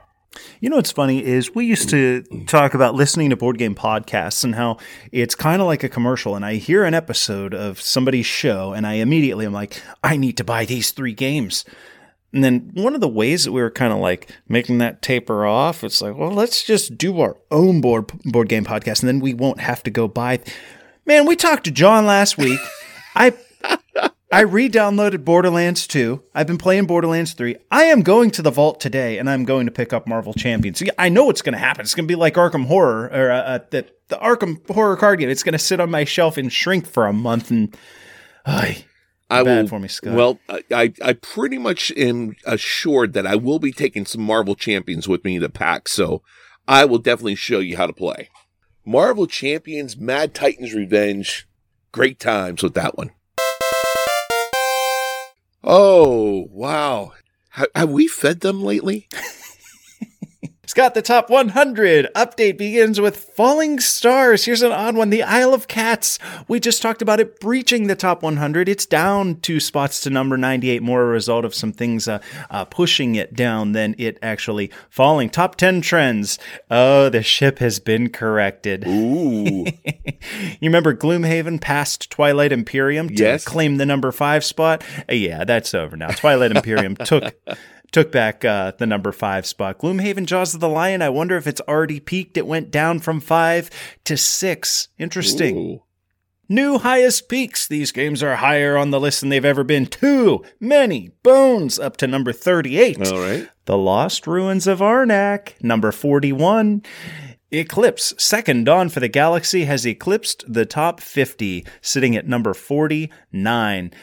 You know what's funny is we used to talk about listening to board game podcasts and how it's kind of like a commercial. And I hear an episode of somebody's show, and I immediately am like, I need to buy these three games. And then one of the ways that we were kind of like making that taper off, it's like, well, let's just do our own board board game podcast, and then we won't have to go buy. Man, we talked to John last week. I I re-downloaded Borderlands 2. I've been playing Borderlands 3. I am going to the vault today, and I'm going to pick up Marvel Champions. I know what's going to happen. It's going to be like Arkham Horror or uh, uh, the the Arkham Horror card game. It's going to sit on my shelf and shrink for a month, and ay, I bad will, for me, Scott. Well, I, I, I pretty much am assured that I will be taking some Marvel Champions with me to PAX, so I will definitely show you how to play. Marvel Champions, Mad Titans Revenge, great times with that one. Oh, wow. Ha- have we fed them lately? Scott, the top 100 update begins with Falling Stars. Here's an odd one The Isle of Cats. We just talked about it breaching the top 100. It's down two spots to number 98, more a result of some things uh, uh, pushing it down than it actually falling. Top 10 trends. Oh, the ship has been corrected. Ooh. You remember Gloomhaven passed Twilight Imperium to Yes. claim the number five spot? Uh, yeah, that's over now. Twilight Imperium took took back uh, the number five spot. Gloomhaven Jaws of the Lion. I wonder if it's already peaked. It went down from five to six. Interesting. Ooh. New highest peaks. These games are higher on the list than they've ever been. Too many bones up to number 38. All right. The Lost Ruins of Arnak, number 41. Eclipse, second Dawn for the Galaxy, has eclipsed the top 50, sitting at number 49.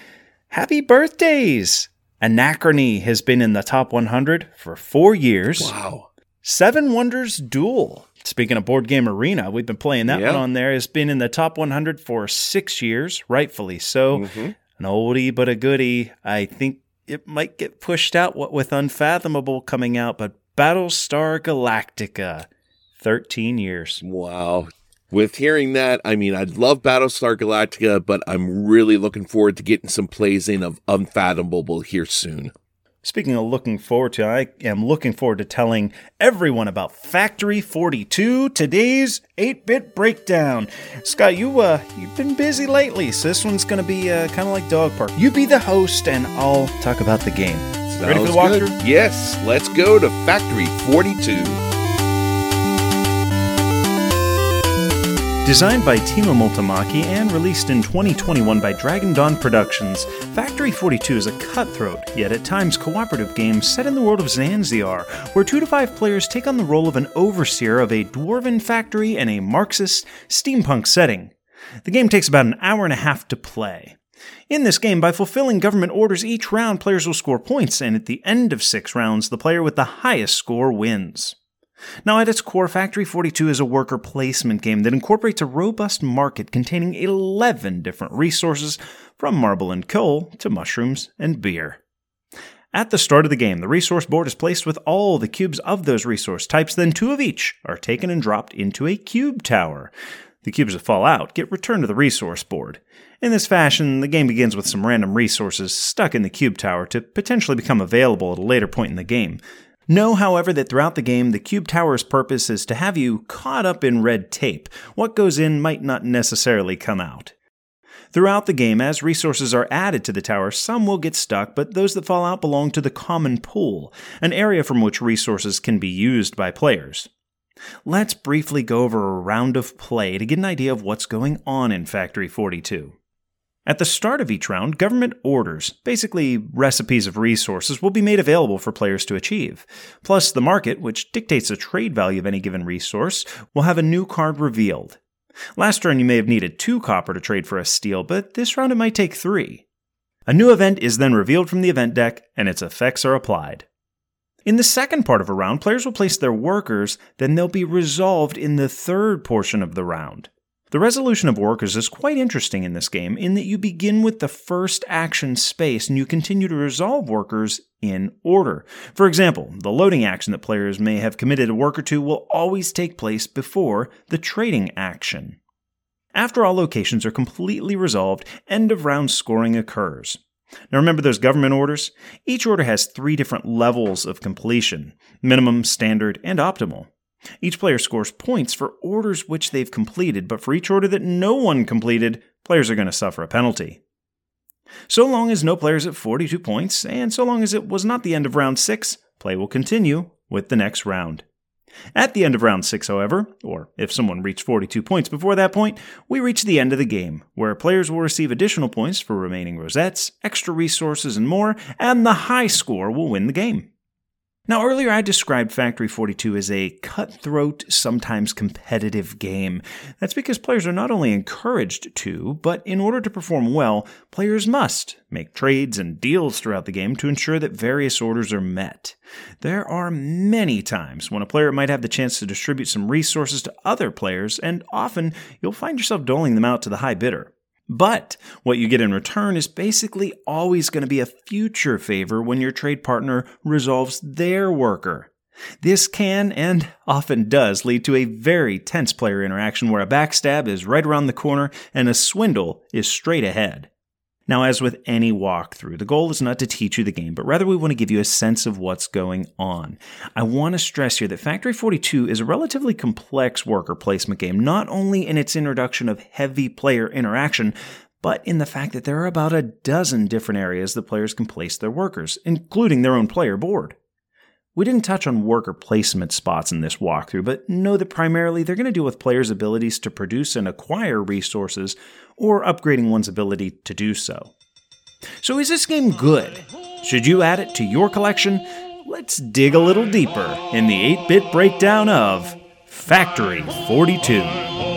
Happy birthdays! Anachrony has been in the top 100 for four years. Wow. Seven Wonders Duel. Speaking of Board Game Arena, we've been playing that Yeah. one on there. Has been in the top 100 for six years, rightfully so. Mhm. An oldie but a goodie. I think it might get pushed out what with Unfathomable coming out, but Battlestar Galactica, 13 years. Wow. With hearing that, I mean, I'd love Battlestar Galactica, but I'm really looking forward to getting some plays in of Unfathomable here soon. Speaking of looking forward to, I am looking forward to telling everyone about Factory 42, today's 8-bit breakdown. Scott, you uh you've been busy lately, so this one's going to be uh, kind of like Dog Park. You be the host and I'll talk about the game. Ready for the walkthrough? Yes, let's go to Factory 42. Designed by Timo Multamäki and released in 2021 by Dragon Dawn Productions, Factory 42 is a cutthroat, yet at times cooperative game set in the world of Zanziar, where two to five players take on the role of an overseer of a dwarven factory in a Marxist steampunk setting. The game takes about an hour and a half to play. In this game, by fulfilling government orders each round, players will score points, and at the end of six rounds, the player with the highest score wins. Now, at its core, Factory 42 is a worker placement game that incorporates a robust market containing 11 different resources, from marble and coal to mushrooms and beer. At the start of the game, the resource board is placed with all the cubes of those resource types, then two of each are taken and dropped into a cube tower. The cubes that fall out get returned to the resource board. In this fashion, the game begins with some random resources stuck in the cube tower to potentially become available at a later point in the game. Know, however, that throughout the game, the Cube Tower's purpose is to have you caught up in red tape. What goes in might not necessarily come out. Throughout the game, as resources are added to the tower, some will get stuck, but those that fall out belong to the common pool, an area from which resources can be used by players. Let's briefly go over a round of play to get an idea of what's going on in Factory 42. At the start of each round, government orders, basically recipes of resources, will be made available for players to achieve. Plus, the market, which dictates the trade value of any given resource, will have a new card revealed. Last turn, you may have needed two copper to trade for a steel, but this round it might take three. A new event is then revealed from the event deck, and its effects are applied. In the second part of a round, players will place their workers, then they'll be resolved in the third portion of the round. The resolution of workers is quite interesting in this game in that you begin with the first action space and you continue to resolve workers in order. For example, the loading action that players may have committed a worker to will always take place before the trading action. After all locations are completely resolved, end of round scoring occurs. Now remember those government orders? Each order has three different levels of completion minimum, standard, and optimal. Each player scores points for orders which they've completed, but for each order that no one completed, players are going to suffer a penalty. So long as no players at 42 points, and so long as it was not the end of round 6, play will continue with the next round. At the end of round 6, however, or if someone reached 42 points before that point, we reach the end of the game, where players will receive additional points for remaining rosettes, extra resources, and more, and the high score will win the game. Now, earlier I described Factory 42 as a cutthroat, sometimes competitive game. That's because players are not only encouraged to, but in order to perform well, players must make trades and deals throughout the game to ensure that various orders are met. There are many times when a player might have the chance to distribute some resources to other players, and often you'll find yourself doling them out to the high bidder. But what you get in return is basically always going to be a future favor when your trade partner resolves their worker. This can and often does lead to a very tense player interaction where a backstab is right around the corner and a swindle is straight ahead. Now, as with any walkthrough, the goal is not to teach you the game, but rather we want to give you a sense of what's going on. I want to stress here that Factory 42 is a relatively complex worker placement game, not only in its introduction of heavy player interaction, but in the fact that there are about a dozen different areas that players can place their workers, including their own player board. We didn't touch on worker placement spots in this walkthrough, but know that primarily they're going to deal with players' abilities to produce and acquire resources or upgrading one's ability to do so. So, is this game good? Should you add it to your collection? Let's dig a little deeper in the 8 bit breakdown of Factory 42.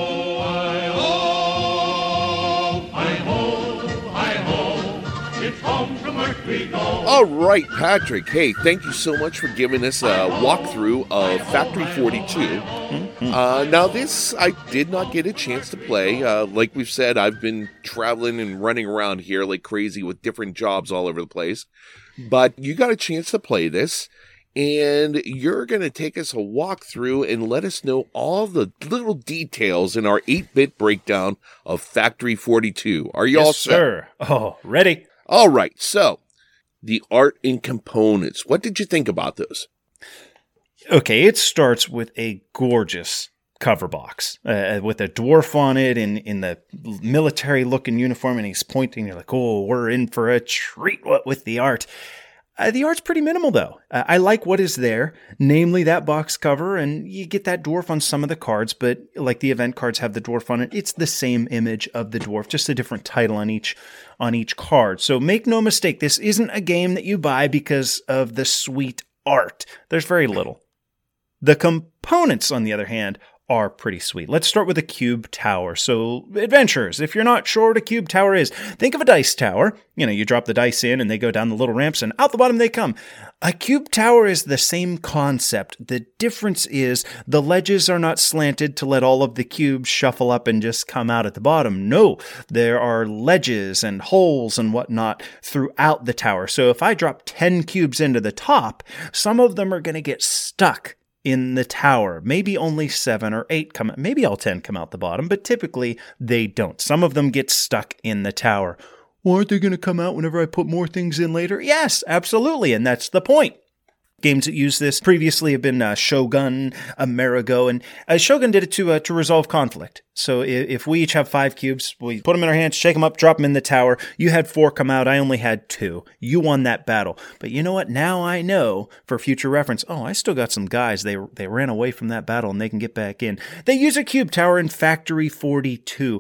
All right, Patrick. Hey, thank you so much for giving us a walkthrough of Factory 42. Mm-hmm. Uh, now, this I did not get a chance to play. Uh, like we've said, I've been traveling and running around here like crazy with different jobs all over the place. But you got a chance to play this, and you're going to take us a walkthrough and let us know all the little details in our 8 bit breakdown of Factory 42. Are you yes, all set? sir. Oh, ready? All right. So, the art and components. What did you think about those? Okay, it starts with a gorgeous cover box uh, with a dwarf on it in, in the military looking uniform, and he's pointing. You're like, oh, we're in for a treat What with the art. Uh, the art's pretty minimal, though. Uh, I like what is there, namely that box cover, and you get that dwarf on some of the cards, but like the event cards have the dwarf on it, it's the same image of the dwarf, just a different title on each on each card. So make no mistake, this isn't a game that you buy because of the sweet art. There's very little. The components, on the other hand, are pretty sweet. Let's start with a cube tower. So, adventurers, if you're not sure what a cube tower is, think of a dice tower. You know, you drop the dice in and they go down the little ramps and out the bottom they come. A cube tower is the same concept. The difference is the ledges are not slanted to let all of the cubes shuffle up and just come out at the bottom. No, there are ledges and holes and whatnot throughout the tower. So if I drop 10 cubes into the top, some of them are going to get stuck in the tower. Maybe only seven or eight come, maybe all 10 come out the bottom, but typically they don't. Some of them get stuck in the tower. Well, aren't they going to come out whenever I put more things in later? Yes, absolutely. And that's the point. Games that use this previously have been uh, Shogun, Amerigo, and uh, Shogun did it to uh, to resolve conflict. So if, if, we each have five cubes, we put them in our hands, shake them up, drop them in the tower. You had four come out. I only had two. You won that battle. But you know what? Now I know for future reference. Oh, I still got some guys. They they ran away from that battle and they can get back in. They use a cube tower in Factory 42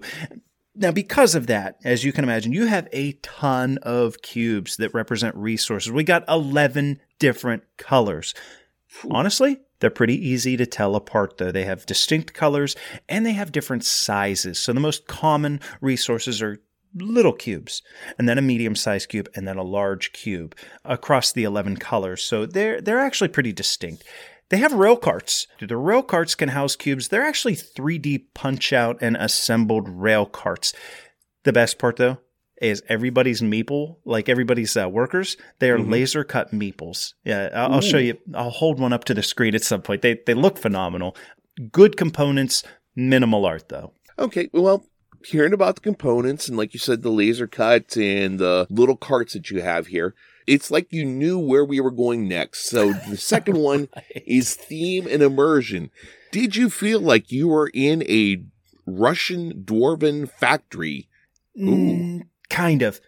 Now, because of that, as you can imagine, you have a ton of cubes that represent resources. We got 11 different colors. Honestly, they're pretty easy to tell apart, though. They have distinct colors and they have different sizes. So the most common resources are little cubes, and then a medium sized cube, and then a large cube across the 11 colors. So they're, they're actually pretty distinct. They have rail carts. The rail carts can house cubes. They're actually 3D punch out and assembled rail carts. The best part, though, is everybody's meeple, like everybody's uh, workers, they are mm-hmm. laser cut meeples. Yeah, I'll, I'll, show you. I'll hold one up to the screen at some point. They they look phenomenal. Good components, minimal art though. Okay, well, hearing about the components and like you said, the laser cuts and the little carts that you have here, it's like you knew where we were going next. So the second one is theme and immersion. Did you feel like you were in a Russian dwarven factory? Mm, kind of.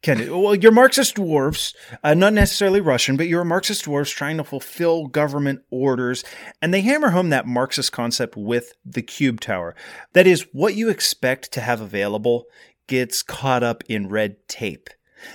Kind of. Well, you're Marxist dwarves, uh, not necessarily Russian, but you're Marxist dwarves trying to fulfill government orders, and they hammer home that Marxist concept with the cube tower. That is, what you expect to have available gets caught up in red tape.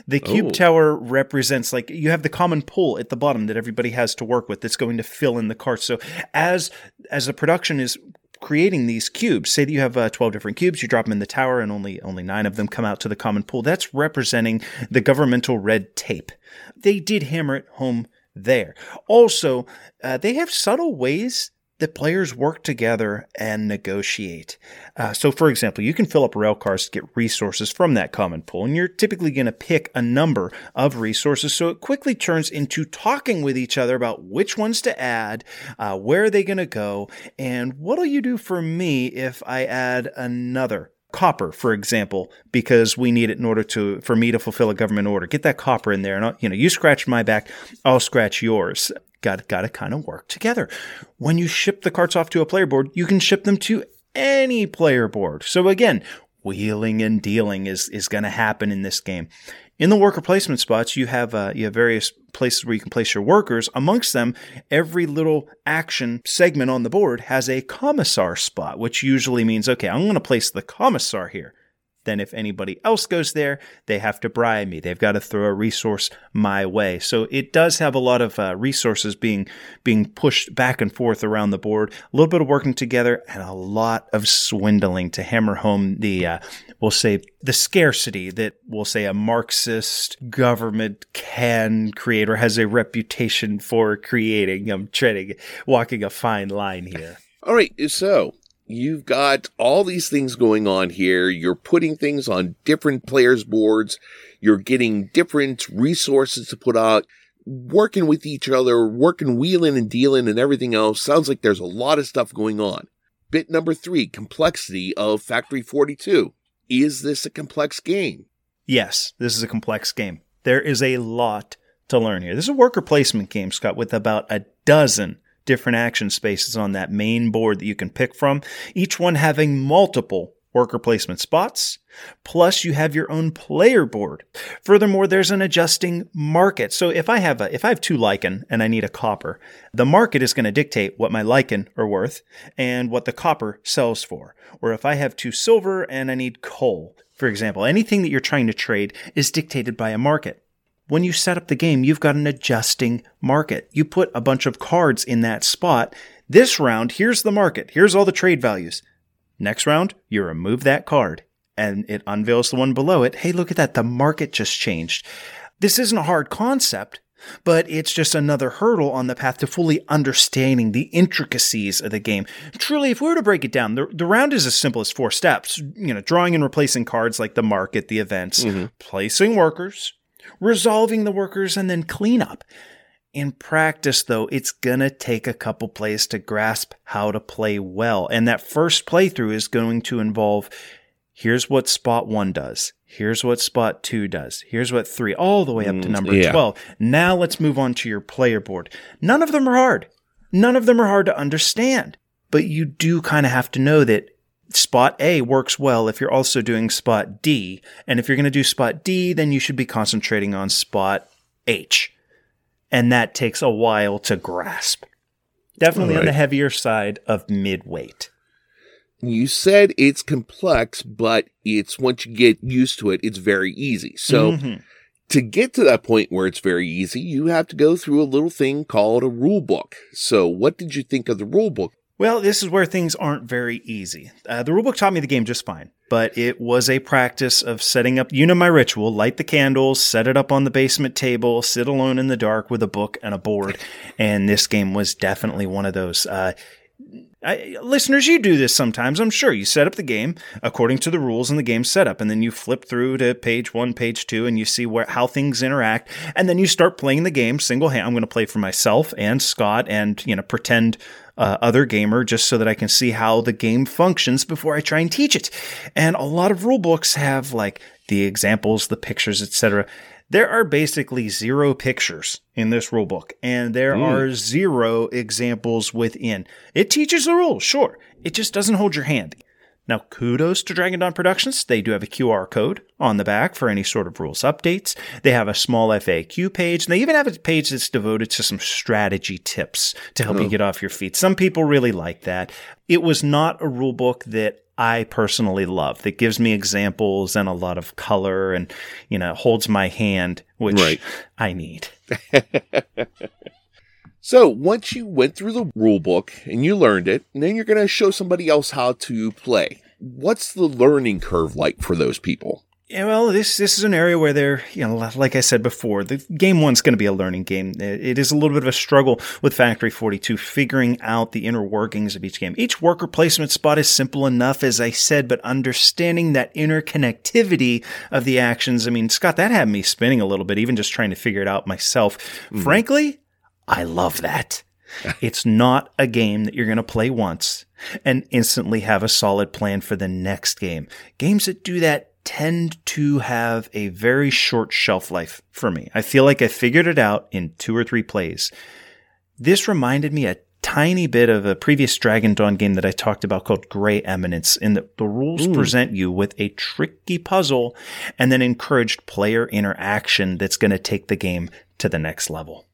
The cube oh. tower represents like you have the common pool at the bottom that everybody has to work with that's going to fill in the cart. So as as the production is creating these cubes, say that you have uh, 12 different cubes, you drop them in the tower and only only 9 of them come out to the common pool. That's representing the governmental red tape. They did hammer it home there. Also, uh, they have subtle ways that players work together and negotiate. Uh, so, for example, you can fill up rail cars to get resources from that common pool, and you're typically going to pick a number of resources. So it quickly turns into talking with each other about which ones to add, uh, where are they going to go, and what'll you do for me if I add another copper, for example, because we need it in order to for me to fulfill a government order. Get that copper in there, and I'll, you know, you scratch my back, I'll scratch yours got got to kind of work together. When you ship the carts off to a player board, you can ship them to any player board. So again, wheeling and dealing is is going to happen in this game. In the worker placement spots, you have uh, you have various places where you can place your workers. Amongst them, every little action segment on the board has a commissar spot, which usually means okay, I'm going to place the commissar here then if anybody else goes there, they have to bribe me. They've got to throw a resource my way. So it does have a lot of uh, resources being being pushed back and forth around the board. A little bit of working together and a lot of swindling to hammer home the uh, we'll say the scarcity that we'll say a Marxist government can create or has a reputation for creating. I'm treading walking a fine line here. All right, so you've got all these things going on here. You're putting things on different players' boards. You're getting different resources to put out, working with each other, working wheeling and dealing and everything else. Sounds like there's a lot of stuff going on. Bit number three, complexity of Factory 42. Is this a complex game? Yes, this is a complex game. There is a lot to learn here. This is a worker placement game, Scott, with about a dozen different action spaces on that main board that you can pick from, each one having multiple worker placement spots. Plus, you have your own player board. Furthermore, there's an adjusting market. So if I have a, if I have two lichen and I need a copper, the market is going to dictate what my lichen are worth and what the copper sells for. Or if I have two silver and I need coal, for example, anything that you're trying to trade is dictated by a market. When you set up the game, you've got an adjusting market. You put a bunch of cards in that spot. This round, here's the market. Here's all the trade values. Next round, you remove that card and it unveils the one below it. Hey, look at that. The market just changed. This isn't a hard concept, but it's just another hurdle on the path to fully understanding the intricacies of the game. Truly, if we were to break it down, the, the round is as simple as four steps. You know, drawing and replacing cards like the market, the events, mm-hmm. placing workers, resolving the workers, and then cleanup. In practice, though, it's gonna take a couple plays to grasp how to play well. And that first playthrough is going to involve here's what spot one does. Here's what spot two does. Here's what three, all the way up to mm, number yeah. 12. Now let's move on to your player board. None of them are hard. None of them are hard to understand. But you do kind of have to know that spot A works well if you're also doing spot D. And if you're going to do spot D, then you should be concentrating on spot H. And that takes a while to grasp. Definitely right. on the heavier side of mid weight. You said it's complex, but it's once you get used to it, it's very easy. So Mhm. to get to that point where it's very easy, you have to go through a little thing called a rule book. So what did you think of the rule book? Well, this is where things aren't very easy. Uh, the rulebook taught me the game just fine, but it was a practice of setting up, you know, my ritual light the candles, set it up on the basement table, sit alone in the dark with a book and a board. And this game was definitely one of those. Uh, I, listeners, you do this sometimes, I'm sure. You set up the game according to the rules in the game setup, and then you flip through to page one, page two, and you see where how things interact, and then you start playing the game single hand. I'm going to play for myself and Scott, and you know, pretend uh, other gamer just so that I can see how the game functions before I try and teach it. And a lot of rule books have like the examples, the pictures, etc. There are basically zero pictures in this rule book, and there hmm. are zero examples within. It teaches the rules, sure. It just doesn't hold your hand. Now, kudos to Dragon Dawn Productions. They do have a QR code on the back for any sort of rules updates. They have a small FAQ page, and they even have a page that's devoted to some strategy tips to help you oh. get off your feet. Some people really like that. It was not a rule book that I personally love that gives me examples and a lot of color and, you know, holds my hand, which Right. I need. So once you went through the rule book and you learned it, and then you're going to show somebody else how to play. What's the learning curve like for those people? Yeah, well, this this is an area where they're, you know, like I said before, the game one's going to be a learning game. It it is a little bit of a struggle with Factory 42, figuring out the inner workings of each game. Each worker placement spot is simple enough, as I said, but understanding that interconnectivity of the actions, I mean, Scott, that had me spinning a little bit, even just trying to figure it out myself. Mm. Frankly, I love that. It's not a game that you're going to play once and instantly have a solid plan for the next game. Games that do that tend to have a very short shelf life for me. I feel like I figured it out in two or three plays. This reminded me a tiny bit of a previous Dragon Dawn game that I talked about called Gray Eminence, in that the rules present you with a tricky puzzle and then encouraged player interaction that's going to take the game to the next level.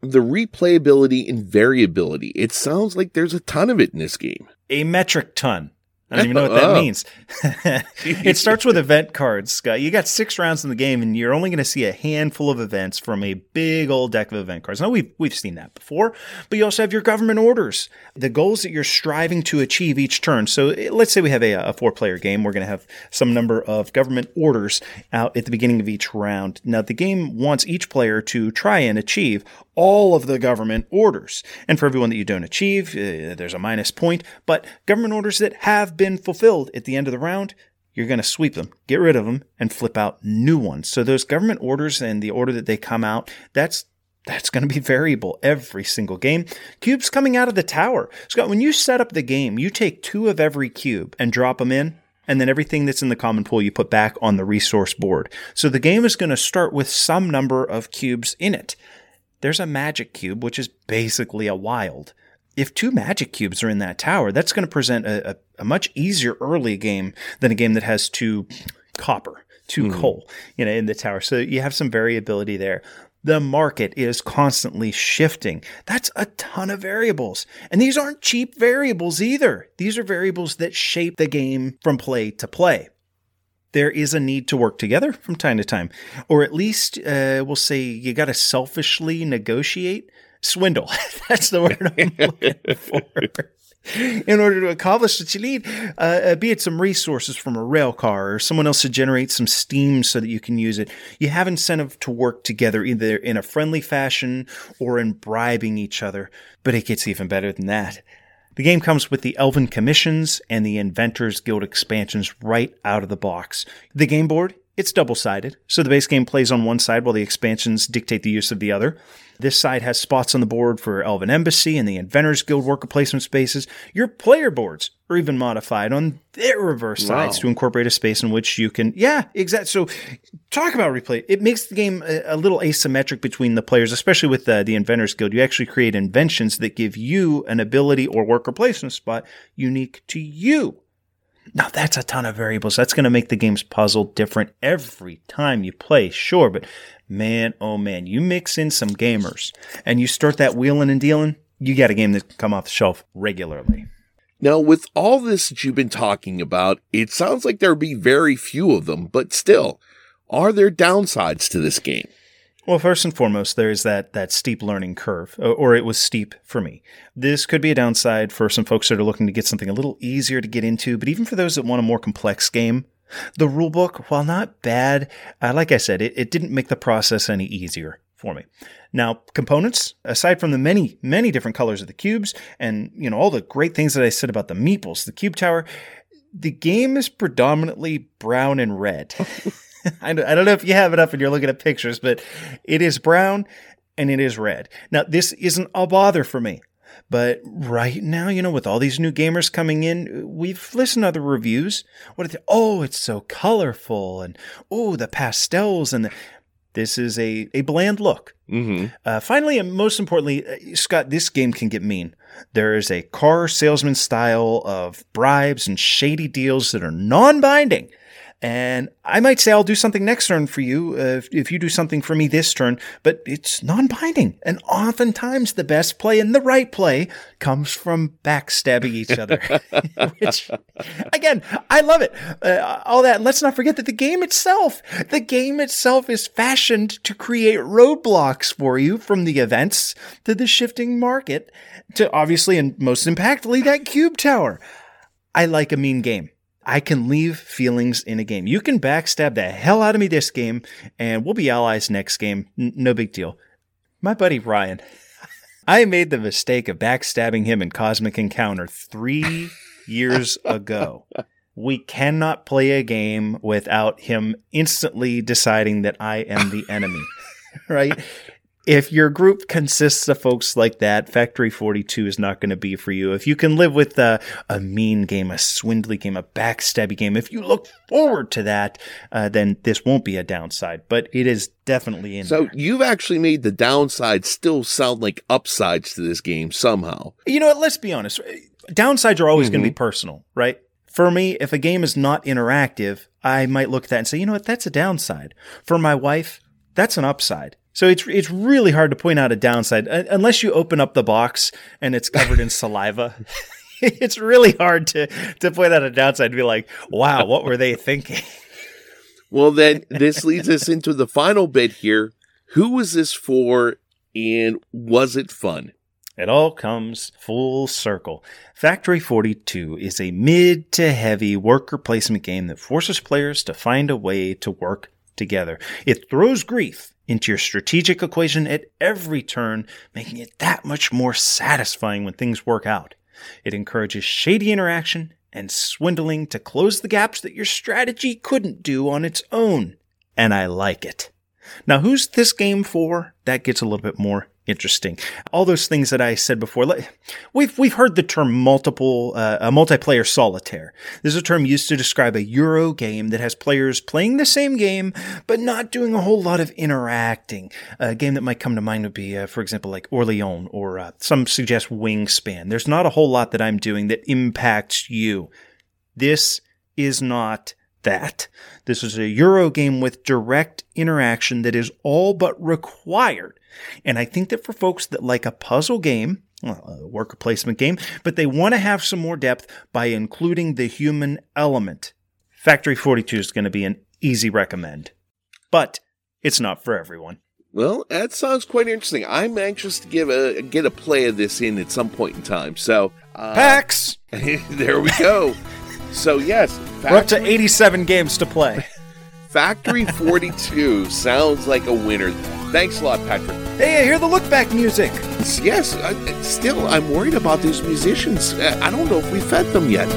The replayability and variability. It sounds like there's a ton of it in this game. a metric ton. I don't even know what that Oh. means. it starts with event cards, Scott. You got six rounds in the game, and you're only going to see a handful of events from a big old deck of event cards. Now we've we've seen that before, but you also have your government orders, the goals that you're striving to achieve each turn. So eh, let's say we have a, a four player game. We're going to have some number of government orders out at the beginning of each round. Now the game wants each player to try and achieve all of the government orders. And for everyone that you don't achieve, uh, there's a minus point. But government orders that have been fulfilled at the end of the round, you're going to sweep them, get rid of them, and flip out new ones. So those government orders and the order that they come out, that's that's going to be variable every single game. Cubes coming out of the tower. Scott, when you set up the game, you take two of every cube and drop them in, and then everything that's in the common pool you put back on the resource board. So the game is going to start with some number of cubes in it. There's a magic cube, which is basically a wild. If two magic cubes are in that tower, that's going to present a, a, a much easier early game than a game that has two copper, 2 hmm. coal, you know, in the tower. So you have some variability there. The market is constantly shifting. That's a ton of variables. And these aren't cheap variables either. These are variables that shape the game from play to play there is a need to work together from time to time, or at least uh, we'll say you got to selfishly negotiate, swindle. That's the word I'm looking for. In order to accomplish what you need, uh, uh, be it some resources from a rail car or someone else to generate some steam so that you can use it, you have incentive to work together either in a friendly fashion or in bribing each other. But it gets even better than that. The game comes with the Elven Commissions and the Inventors Guild expansions right out of the box. The game board, it's double sided, so the base game plays on one side while the expansions dictate the use of the other. This side has spots on the board for Elven Embassy and the Inventors Guild worker placement spaces. Your player boards are even modified on their reverse sides to incorporate a space in which you can, yeah, exactly. So, talk about replay. It makes the game a, a little asymmetric between the players, especially with uh, the Inventors Guild. You actually create inventions that give you an ability or worker placement spot unique to you. Now, that's a ton of variables. That's going to make the game's puzzle different every time you play, sure, but man, oh man, you mix in some gamers and you start that wheeling and dealing, you got a game that can come off the shelf regularly. Now, with all this that you've been talking about, it sounds like there'd be very few of them, but still, are there downsides to this game? Well, first and foremost, there is that that steep learning curve, or it was steep for me. This could be a downside for some folks that are looking to get something a little easier to get into, but even for those that want a more complex game, the rulebook, while not bad, uh, like I said, it, it didn't make the process any easier for me. Now, components, aside from the many, many different colors of the cubes and, you know, all the great things that I said about the meeples, the cube tower, the game is predominantly brown and red. I don't know if you have it up and you're looking at pictures, but it is brown and it is red. Now, this isn't a bother for me. But right now, you know, with all these new gamers coming in, we've listened to other reviews. What are they? Oh, it's so colorful, and oh, the pastels, and the, this is a a bland look. Mm-hmm. Uh, finally, and most importantly, uh, Scott, this game can get mean. There is a car salesman style of bribes and shady deals that are non-binding and I might say I'll do something next turn for you uh, if, if you do something for me this turn, but it's non binding. And oftentimes the best play and the right play comes from backstabbing each other. Which, again, I love it. Uh, all that. And let's not forget that the game itself, the game itself is fashioned to create roadblocks for you from the events to the shifting market to obviously and most impactfully that cube tower. I like a mean game. I can leave feelings in a game. You can backstab the hell out of me this game, and we'll be allies next game. N- no big deal. My buddy Ryan, I made the mistake of backstabbing him in Cosmic Encounter three years ago. We cannot play a game without him instantly deciding that I am the enemy, right? If your group consists of folks like that, Factory 42 is not going to be for you. If you can live with a, a, mean game, a swindly game, a backstabby game, if you look forward to that, uh, then this won't be a downside, but it is definitely in So there. you've actually made the downside still sound like upsides to this game somehow. You know what? Let's be honest. Downsides are always mm-hmm. going to be personal, right? For me, if a game is not interactive, I might look at that and say, you know what? That's a downside. For my wife, that's an upside. So it's it's really hard to point out a downside unless you open up the box and it's covered in saliva. it's really hard to to point out a downside and be like, "Wow, what were they thinking?" Well, then this leads us into the final bit here. Who was this for and was it fun? It all comes full circle. Factory 42 is a mid to heavy worker placement game that forces players to find a way to work together. It throws grief into your strategic equation at every turn, making it that much more satisfying when things work out. It encourages shady interaction and swindling to close the gaps that your strategy couldn't do on its own. And I like it. Now, who's this game for? That gets a little bit more interesting. All those things that I said before. We've we've heard the term multiple uh, a multiplayer solitaire. This is a term used to describe a Euro game that has players playing the same game but not doing a whole lot of interacting. A game that might come to mind would be, uh, for example, like Orleans or uh, some suggest Wingspan. There's not a whole lot that I'm doing that impacts you. This is not that. This is a Euro game with direct interaction that is all but required and I think that for folks that like a puzzle game, well, a worker placement game, but they want to have some more depth by including the human element, Factory 42 is going to be an easy recommend. But it's not for everyone. Well, that sounds quite interesting. I'm anxious to give a get a play of this in at some point in time. So, uh, PAX. there we go. so yes, Factory, we're up to 87 games to play. Factory 42 sounds like a winner. Thanks a lot, Patrick. Hey, I hear the look back music. Yes, uh, still, I'm worried about these musicians. Uh, I don't know if we fed them yet.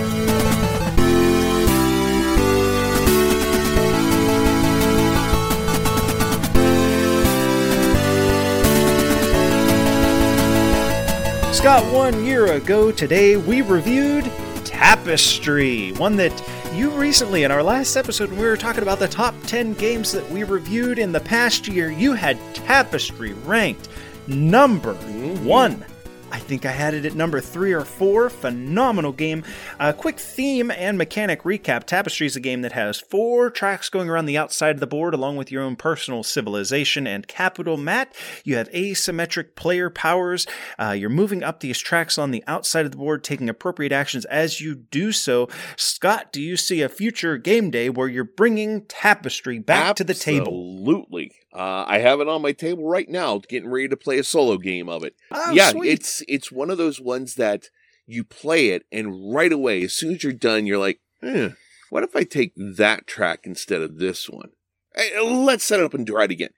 Scott, one year ago today, we reviewed Tapestry, one that you recently, in our last episode, when we were talking about the top 10 games that we reviewed in the past year, you had Tapestry ranked number mm-hmm. one. I think I had it at number three or four. Phenomenal game. A quick theme and mechanic recap. Tapestry is a game that has four tracks going around the outside of the board, along with your own personal civilization and capital. Matt, you have asymmetric player powers. Uh, you're moving up these tracks on the outside of the board, taking appropriate actions as you do so. Scott, do you see a future game day where you're bringing Tapestry back to the table? Absolutely. Uh, I have it on my table right now, getting ready to play a solo game of it. Oh, yeah, sweet. it's it's one of those ones that you play it, and right away, as soon as you're done, you're like, eh, what if I take that track instead of this one? Eh, let's set it up and try it again.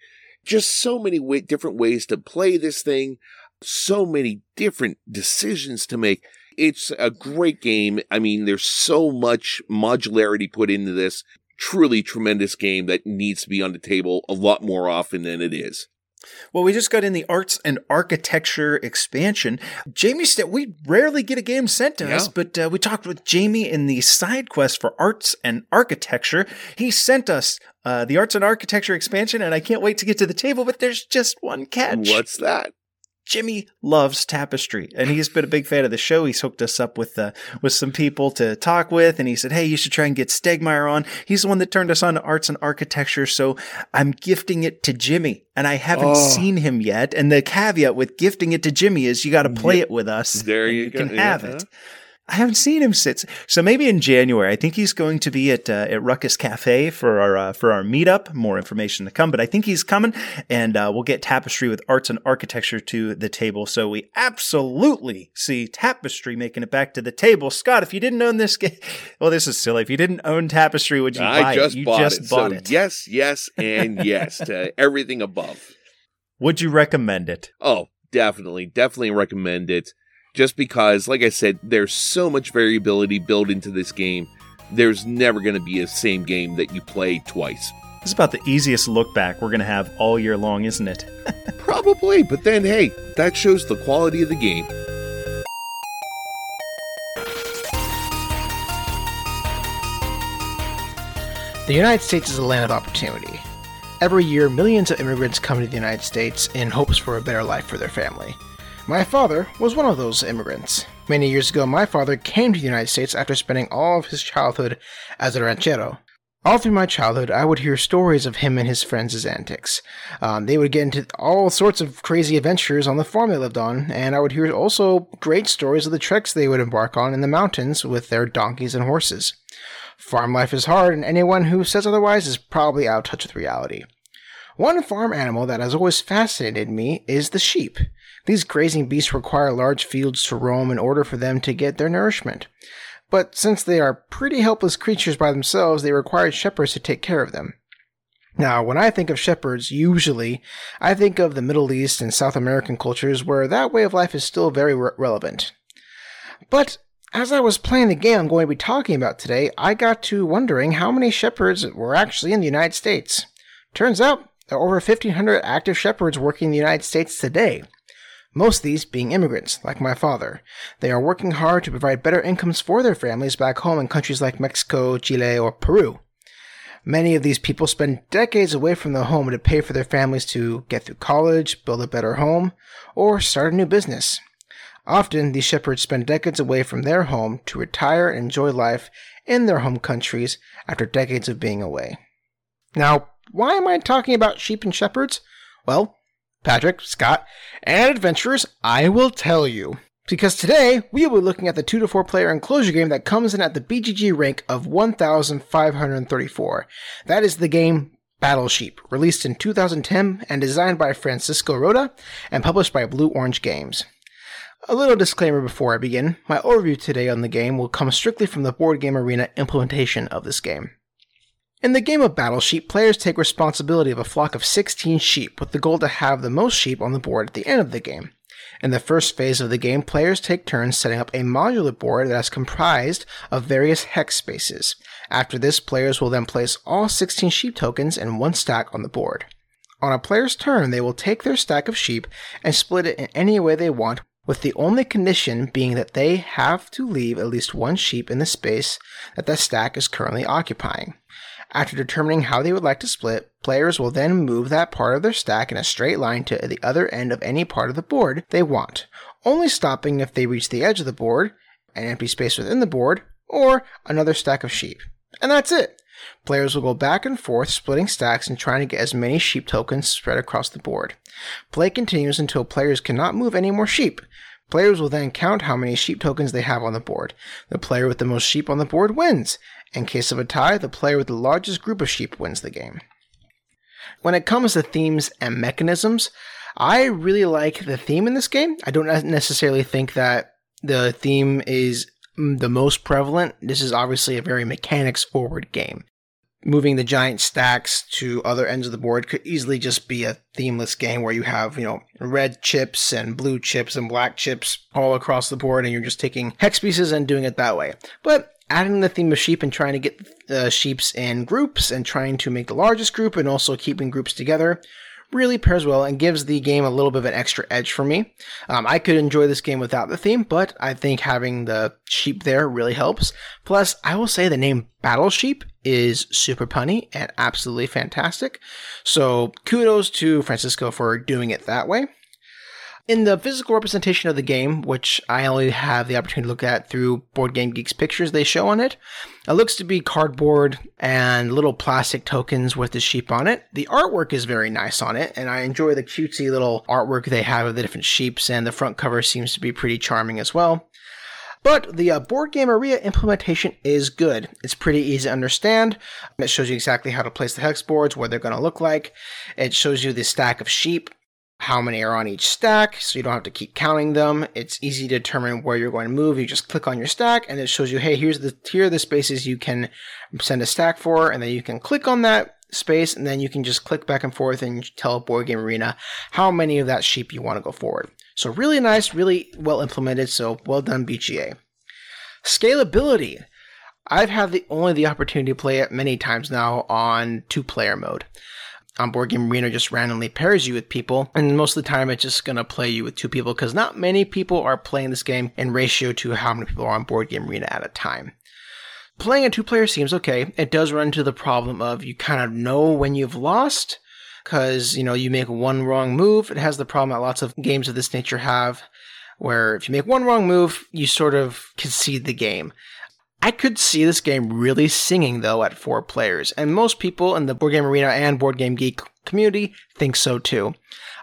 Just so many way, different ways to play this thing, so many different decisions to make. It's a great game. I mean, there's so much modularity put into this. Truly tremendous game that needs to be on the table a lot more often than it is. Well, we just got in the arts and architecture expansion. Jamie said we rarely get a game sent to us, but uh, we talked with Jamie in the side quest for arts and architecture. He sent us uh, the arts and architecture expansion, and I can't wait to get to the table. But there's just one catch. What's that? Jimmy loves tapestry, and he's been a big fan of the show. He's hooked us up with uh, with some people to talk with, and he said, "Hey, you should try and get Stegmaier on." He's the one that turned us on to arts and architecture, so I'm gifting it to Jimmy, and I haven't Oh. seen him yet. And the caveat with gifting it to Jimmy is you got to play it with us. There you go. can have Yeah. it. I haven't seen him since. So maybe in January. I think he's going to be at uh, at Ruckus Cafe for our uh, for our meetup. More information to come, but I think he's coming, and uh, we'll get Tapestry with arts and architecture to the table. So we absolutely see Tapestry making it back to the table. Scott, if you didn't own this game, well, this is silly. If you didn't own Tapestry, would you buy just it? You bought just it. bought so it. yes, yes, and yes to everything above. Would you recommend it? Oh, definitely, definitely recommend it. Just because, like I said, there's so much variability built into this game. There's never going to be a same game that you play twice. This is about the easiest look back we're going to have all year long, isn't it? Probably, but then hey, that shows the quality of the game. The United States is a land of opportunity. Every year, millions of immigrants come to the United States in hopes for a better life for their family. My father was one of those immigrants. Many years ago, my father came to the United States after spending all of his childhood as a ranchero. All through my childhood, I would hear stories of him and his friends' antics. Um, they would get into all sorts of crazy adventures on the farm they lived on, and I would hear also great stories of the treks they would embark on in the mountains with their donkeys and horses. Farm life is hard, and anyone who says otherwise is probably out of touch with reality. One farm animal that has always fascinated me is the sheep. These grazing beasts require large fields to roam in order for them to get their nourishment. But since they are pretty helpless creatures by themselves, they require shepherds to take care of them. Now, when I think of shepherds, usually I think of the Middle East and South American cultures where that way of life is still very re- relevant. But as I was playing the game I'm going to be talking about today, I got to wondering how many shepherds were actually in the United States. Turns out there are over 1,500 active shepherds working in the United States today. Most of these being immigrants, like my father. They are working hard to provide better incomes for their families back home in countries like Mexico, Chile, or Peru. Many of these people spend decades away from their home to pay for their families to get through college, build a better home, or start a new business. Often, these shepherds spend decades away from their home to retire and enjoy life in their home countries after decades of being away. Now, why am I talking about sheep and shepherds? Well, Patrick, Scott, and adventurers, I will tell you. Because today, we will be looking at the 2 to 4 player enclosure game that comes in at the BGG rank of 1534. That is the game Battle Sheep, released in 2010 and designed by Francesco Rotta and published by Blue Orange Games. A little disclaimer before I begin my overview today on the game will come strictly from the Board Game Arena implementation of this game. In the game of Battle Sheep, players take responsibility of a flock of 16 sheep with the goal to have the most sheep on the board at the end of the game. In the first phase of the game, players take turns setting up a modular board that is comprised of various hex spaces. After this, players will then place all 16 sheep tokens in one stack on the board. On a player's turn, they will take their stack of sheep and split it in any way they want, with the only condition being that they have to leave at least one sheep in the space that the stack is currently occupying. After determining how they would like to split, players will then move that part of their stack in a straight line to the other end of any part of the board they want, only stopping if they reach the edge of the board, an empty space within the board, or another stack of sheep. And that's it. Players will go back and forth, splitting stacks and trying to get as many sheep tokens spread across the board. Play continues until players cannot move any more sheep. Players will then count how many sheep tokens they have on the board. The player with the most sheep on the board wins. In case of a tie, the player with the largest group of sheep wins the game. When it comes to themes and mechanisms, I really like the theme in this game. I don't necessarily think that the theme is the most prevalent. This is obviously a very mechanics forward game. Moving the giant stacks to other ends of the board could easily just be a themeless game where you have, you know, red chips and blue chips and black chips all across the board and you're just taking hex pieces and doing it that way. But adding the theme of sheep and trying to get the sheeps in groups and trying to make the largest group and also keeping groups together really pairs well and gives the game a little bit of an extra edge for me. Um, I could enjoy this game without the theme, but I think having the sheep there really helps. Plus, I will say the name Battle Sheep is super punny and absolutely fantastic. So kudos to Francesco for doing it that way. In the physical representation of the game, which I only have the opportunity to look at through Board Game Geek's pictures they show on it, it looks to be cardboard and little plastic tokens with the sheep on it. The artwork is very nice on it, and I enjoy the cutesy little artwork they have of the different sheeps, and the front cover seems to be pretty charming as well. But the uh, board game arena implementation is good. It's pretty easy to understand. It shows you exactly how to place the hex boards, what they're going to look like. It shows you the stack of sheep, how many are on each stack, so you don't have to keep counting them. It's easy to determine where you're going to move. You just click on your stack, and it shows you, hey, here's the here are the spaces you can send a stack for, and then you can click on that space, and then you can just click back and forth and tell Board Game Arena how many of that sheep you want to go forward. So really nice, really well implemented. So well done, BGA. Scalability. I've had the only the opportunity to play it many times now on two player mode on Board Game Arena just randomly pairs you with people, and most of the time it's just gonna play you with two people because not many people are playing this game in ratio to how many people are on Board Game Arena at a time. Playing a two player seems okay. It does run into the problem of you kind of know when you've lost because you know you make one wrong move. It has the problem that lots of games of this nature have, where if you make one wrong move, you sort of concede the game. I could see this game really singing though at four players, and most people in the Board Game Arena and Board Game Geek community think so too.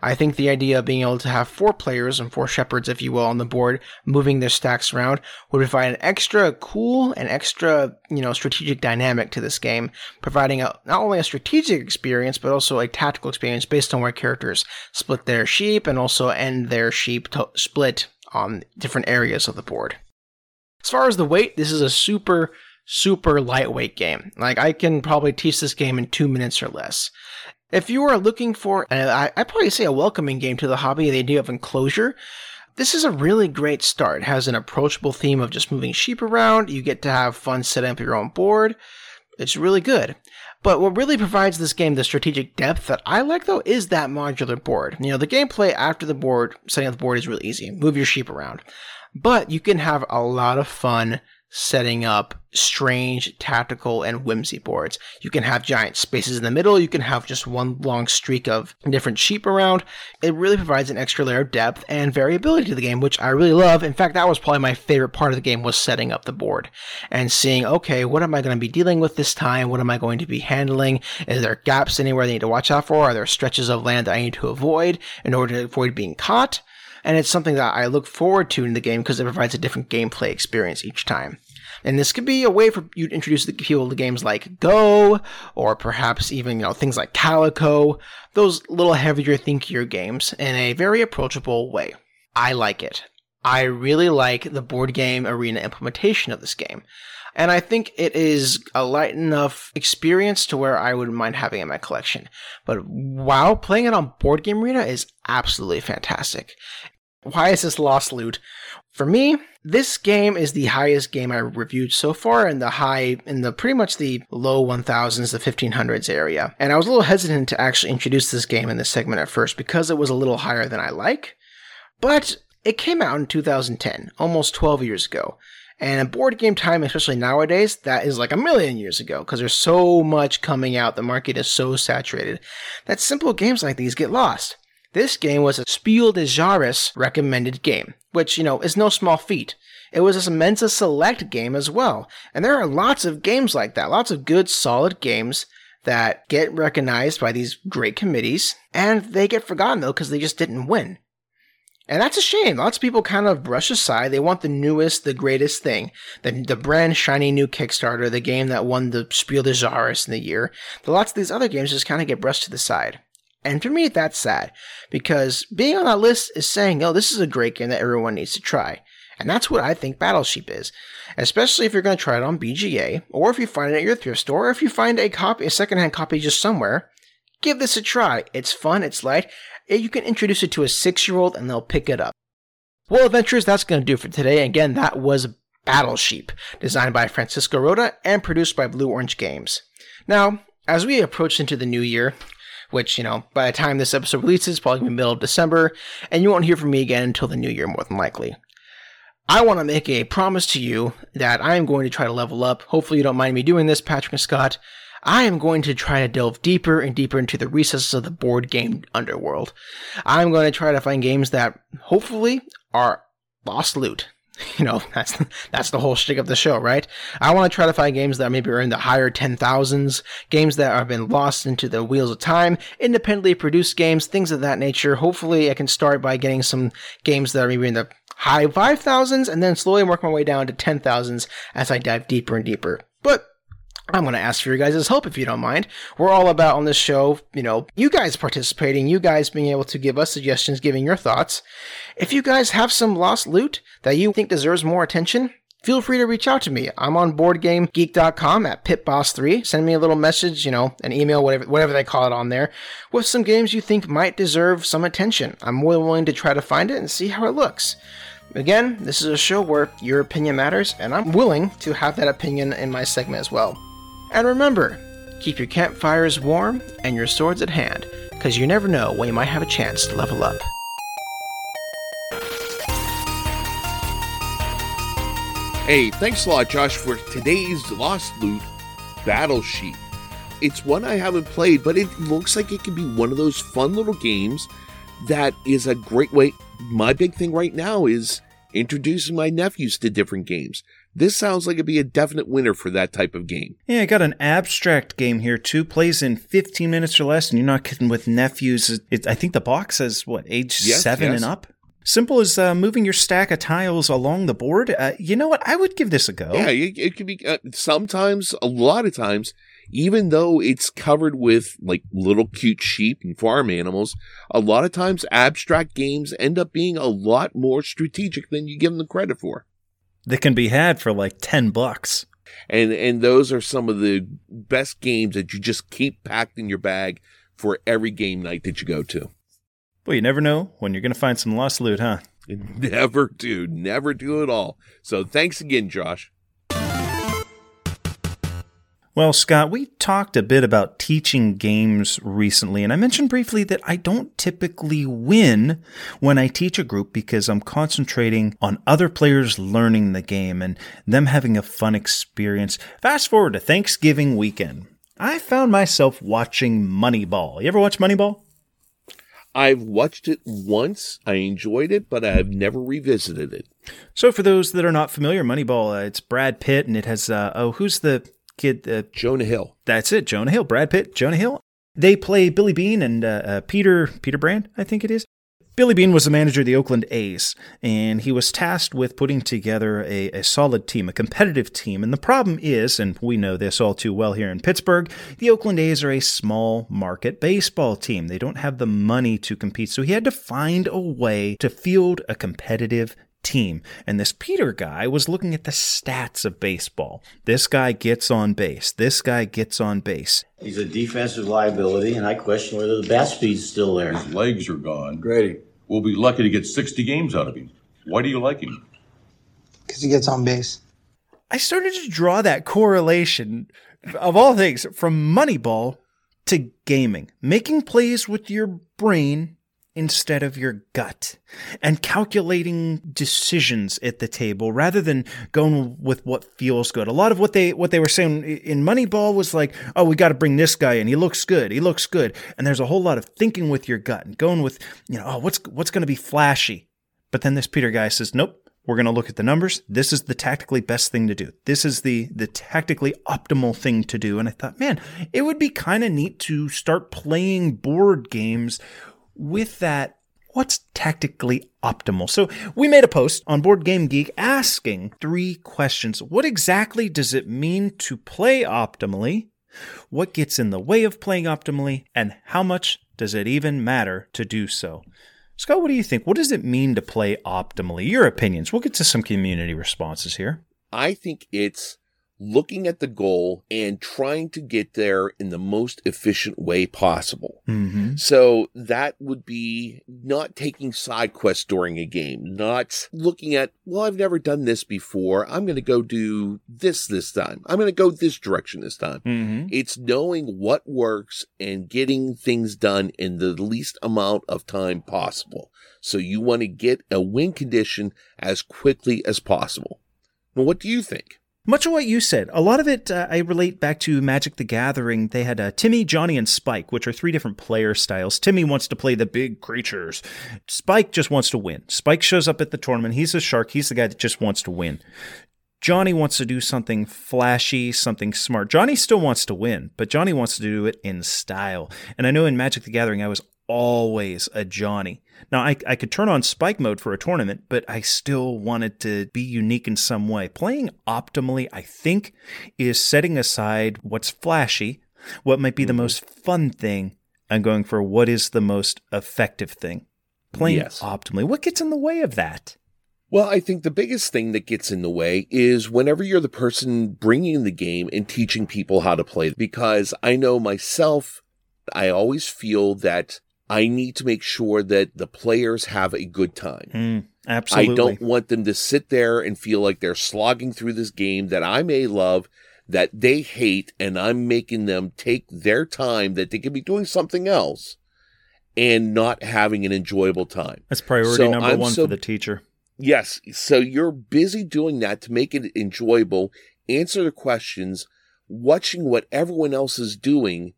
I think the idea of being able to have four players and four shepherds, if you will, on the board, moving their stacks around would provide an extra cool and extra, you know, strategic dynamic to this game, providing a, not only a strategic experience, but also a tactical experience based on where characters split their sheep and also end their sheep to- split on different areas of the board. As far as the weight, this is a super, super lightweight game. Like, I can probably teach this game in two minutes or less. If you are looking for, I, I'd probably say a welcoming game to the hobby, the idea of enclosure, this is a really great start. It has an approachable theme of just moving sheep around. You get to have fun setting up your own board. It's really good. But what really provides this game the strategic depth that I like, though, is that modular board. You know, the gameplay after the board, setting up the board is really easy. Move your sheep around. But you can have a lot of fun setting up strange tactical and whimsy boards. You can have giant spaces in the middle, you can have just one long streak of different sheep around. It really provides an extra layer of depth and variability to the game, which I really love. In fact, that was probably my favorite part of the game was setting up the board and seeing, okay, what am I going to be dealing with this time? What am I going to be handling? Is there gaps anywhere I need to watch out for? Are there stretches of land that I need to avoid in order to avoid being caught? And it's something that I look forward to in the game because it provides a different gameplay experience each time. And this could be a way for you to introduce the people to games like Go, or perhaps even you know things like Calico, those little heavier, thinkier games in a very approachable way. I like it. I really like the board game arena implementation of this game. And I think it is a light enough experience to where I wouldn't mind having it in my collection. But wow, playing it on Board Game Arena is absolutely fantastic. Why is this lost loot? For me, this game is the highest game I reviewed so far in the high, in the pretty much the low 1000s, the 1500s area. And I was a little hesitant to actually introduce this game in this segment at first because it was a little higher than I like. But it came out in 2010, almost 12 years ago. And board game time, especially nowadays, that is like a million years ago because there's so much coming out. The market is so saturated that simple games like these get lost. This game was a Spiel des Jahres recommended game, which, you know, is no small feat. It was a Mensa Select game as well. And there are lots of games like that, lots of good, solid games that get recognized by these great committees, and they get forgotten though because they just didn't win. And that's a shame. Lots of people kind of brush aside. They want the newest, the greatest thing. The, the brand shiny new Kickstarter, the game that won the Spiel des Jahres in the year. But lots of these other games just kind of get brushed to the side. And for me, that's sad because being on that list is saying, oh, this is a great game that everyone needs to try. And that's what I think Battlesheep is. Especially if you're going to try it on BGA, or if you find it at your thrift store, or if you find a copy, a secondhand copy just somewhere, give this a try. It's fun, it's light. You can introduce it to a six year old and they'll pick it up. Well, adventurers, that's going to do for today. Again, that was Battlesheep, designed by Francesco Rotta and produced by Blue Orange Games. Now, as we approach into the new year, which, you know, by the time this episode releases, probably be middle of December, and you won't hear from me again until the new year, more than likely. I want to make a promise to you that I am going to try to level up. Hopefully, you don't mind me doing this, Patrick and Scott. I am going to try to delve deeper and deeper into the recesses of the board game underworld. I'm going to try to find games that hopefully are lost loot. You know, that's that's the whole shtick of the show, right? I want to try to find games that maybe are in the higher ten thousands, games that have been lost into the wheels of time, independently produced games, things of that nature. Hopefully, I can start by getting some games that are maybe in the high 5,000s and then slowly work my way down to 10,000s as I dive deeper and deeper. But I'm going to ask for your guys' help if you don't mind. We're all about on this show, you know, you guys participating, you guys being able to give us suggestions, giving your thoughts. If you guys have some lost loot that you think deserves more attention, feel free to reach out to me. I'm on boardgamegeek.com at pitboss3. Send me a little message, you know, an email, whatever, whatever they call it on there, with some games you think might deserve some attention. I'm more than willing to try to find it and see how it looks. Again, this is a show where your opinion matters, and I'm willing to have that opinion in my segment as well. And remember, keep your campfires warm and your swords at hand, because you never know when you might have a chance to level up. Hey, thanks a lot, Josh, for today's Lost Loot Battlesheep. It's one I haven't played, but it looks like it could be one of those fun little games that is a great way. My big thing right now is introducing my nephews to different games. This sounds like it'd be a definite winner for that type of game. Yeah, I got an abstract game here too. Plays in 15 minutes or less, and you're not kidding with nephews. It, I think the box says what age Yes, seven yes. and up. Simple as uh, moving your stack of tiles along the board. Uh, you know what? I would give this a go. Yeah, it, it could be uh, sometimes, a lot of times, even though it's covered with like little cute sheep and farm animals, a lot of times abstract games end up being a lot more strategic than you give them the credit for. That can be had for like 10 bucks. And and those are some of the best games that you just keep packed in your bag for every game night that you go to. Well, you never know when you're going to find some lost loot, huh? Never do, never do it all. So thanks again, Josh. Well, Scott, we talked a bit about teaching games recently, and I mentioned briefly that I don't typically win when I teach a group because I'm concentrating on other players learning the game and them having a fun experience. Fast forward to Thanksgiving weekend. I found myself watching Moneyball. You ever watch Moneyball? I've watched it once. I enjoyed it, but I've never revisited it. So, for those that are not familiar, Moneyball, uh, it's Brad Pitt, and it has, uh, oh, who's the kid? Uh, Jonah Hill. That's it, Jonah Hill, Brad Pitt, Jonah Hill. They play Billy Beane and uh, uh, Peter Peter Brand, I think it is. Billy Beane was the manager of the Oakland A's, and he was tasked with putting together a, a solid team, a competitive team. And the problem is, and we know this all too well here in Pittsburgh, the Oakland A's are a small market baseball team. They don't have the money to compete, so he had to find a way to field a competitive team. And this Peter guy was looking at the stats of baseball. This guy gets on base. This guy gets on base. He's a defensive liability, and I question whether the bat speed's still there. His legs are gone. Grady, We'll be lucky to get 60 games out of him. Why do you like him? because he gets on base. I started to draw that correlation of all things from Moneyball to gaming. Making plays with your brain instead of your gut and calculating decisions at the table rather than going with what feels good. A lot of what they what they were saying in Moneyball was like, "Oh, we got to bring this guy in. He looks good. He looks good." And there's a whole lot of thinking with your gut and going with, you know, "Oh, what's what's going to be flashy?" But then this Peter guy says, "Nope. We're going to look at the numbers. This is the tactically best thing to do. This is the the tactically optimal thing to do." And I thought, "Man, it would be kind of neat to start playing board games with that what's tactically optimal. So we made a post on Board Game Geek asking three questions. What exactly does it mean to play optimally? What gets in the way of playing optimally? And how much does it even matter to do so? Scott, what do you think? What does it mean to play optimally? Your opinions. We'll get to some community responses here. I think it's looking at the goal and trying to get there in the most efficient way possible. Mm-hmm. So that would be not taking side quests during a game, not looking at, well, I've never done this before. I'm going to go do this this time. I'm going to go this direction this time. Mm-hmm. It's knowing what works and getting things done in the least amount of time possible. So you want to get a win condition as quickly as possible. Now, what do you think? Much of what you said, a lot of it uh, I relate back to Magic the Gathering. They had uh, Timmy, Johnny, and Spike, which are three different player styles. Timmy wants to play the big creatures. Spike just wants to win. Spike shows up at the tournament. He's a shark. He's the guy that just wants to win. Johnny wants to do something flashy, something smart. Johnny still wants to win, but Johnny wants to do it in style. And I know in Magic the Gathering, I was always a Johnny. Now, I, I could turn on spike mode for a tournament, but I still wanted to be unique in some way. Playing optimally, I think, is setting aside what's flashy, what might be the mm-hmm. most fun thing, and going for what is the most effective thing. Playing Yes. optimally. What gets in the way of that? Well, I think the biggest thing that gets in the way is whenever you're the person bringing the game and teaching people how to play. Because I know myself, I always feel that I need to make sure that the players have a good time. Mm, absolutely. I don't want them to sit there and feel like they're slogging through this game that I may love, that they hate, and I'm making them take their time that they could be doing something else and not having an enjoyable time. That's priority So number I'm one so- for the teacher. Yes. So you're busy doing that to make it enjoyable, answer the questions, watching what everyone else is doing.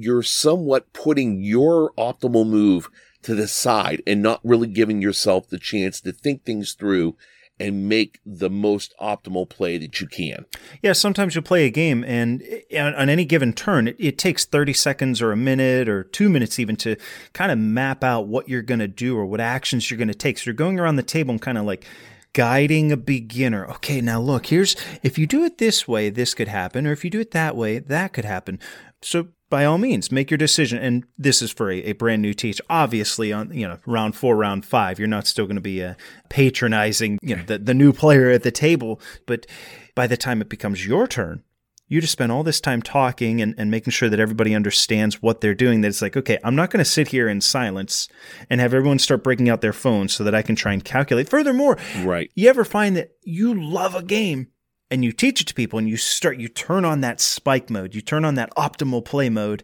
You're somewhat putting your optimal move to the side and not really giving yourself the chance to think things through and make the most optimal play that you can. Yeah, sometimes you'll play a game, and on on any given turn, it, it takes 30 seconds or a minute or two minutes even to kind of map out what you're going to do or what actions you're going to take. So you're going around the table and kind of like guiding a beginner. Okay, now look, here's if you do it this way, this could happen, or if you do it that way, that could happen. So by all means, make your decision. And this is for a, a brand new teach. Obviously, on you know round four, round five, you're not still going to be uh, patronizing you know the, the new player at the table. But by the time it becomes your turn, you just spend all this time talking and, and making sure that everybody understands what they're doing. That it's like, okay, I'm not going to sit here in silence and have everyone start breaking out their phones so that I can try and calculate. Furthermore, Right. you ever find that you love a game and you teach it to people and you start, you turn on that spike mode, you turn on that optimal play mode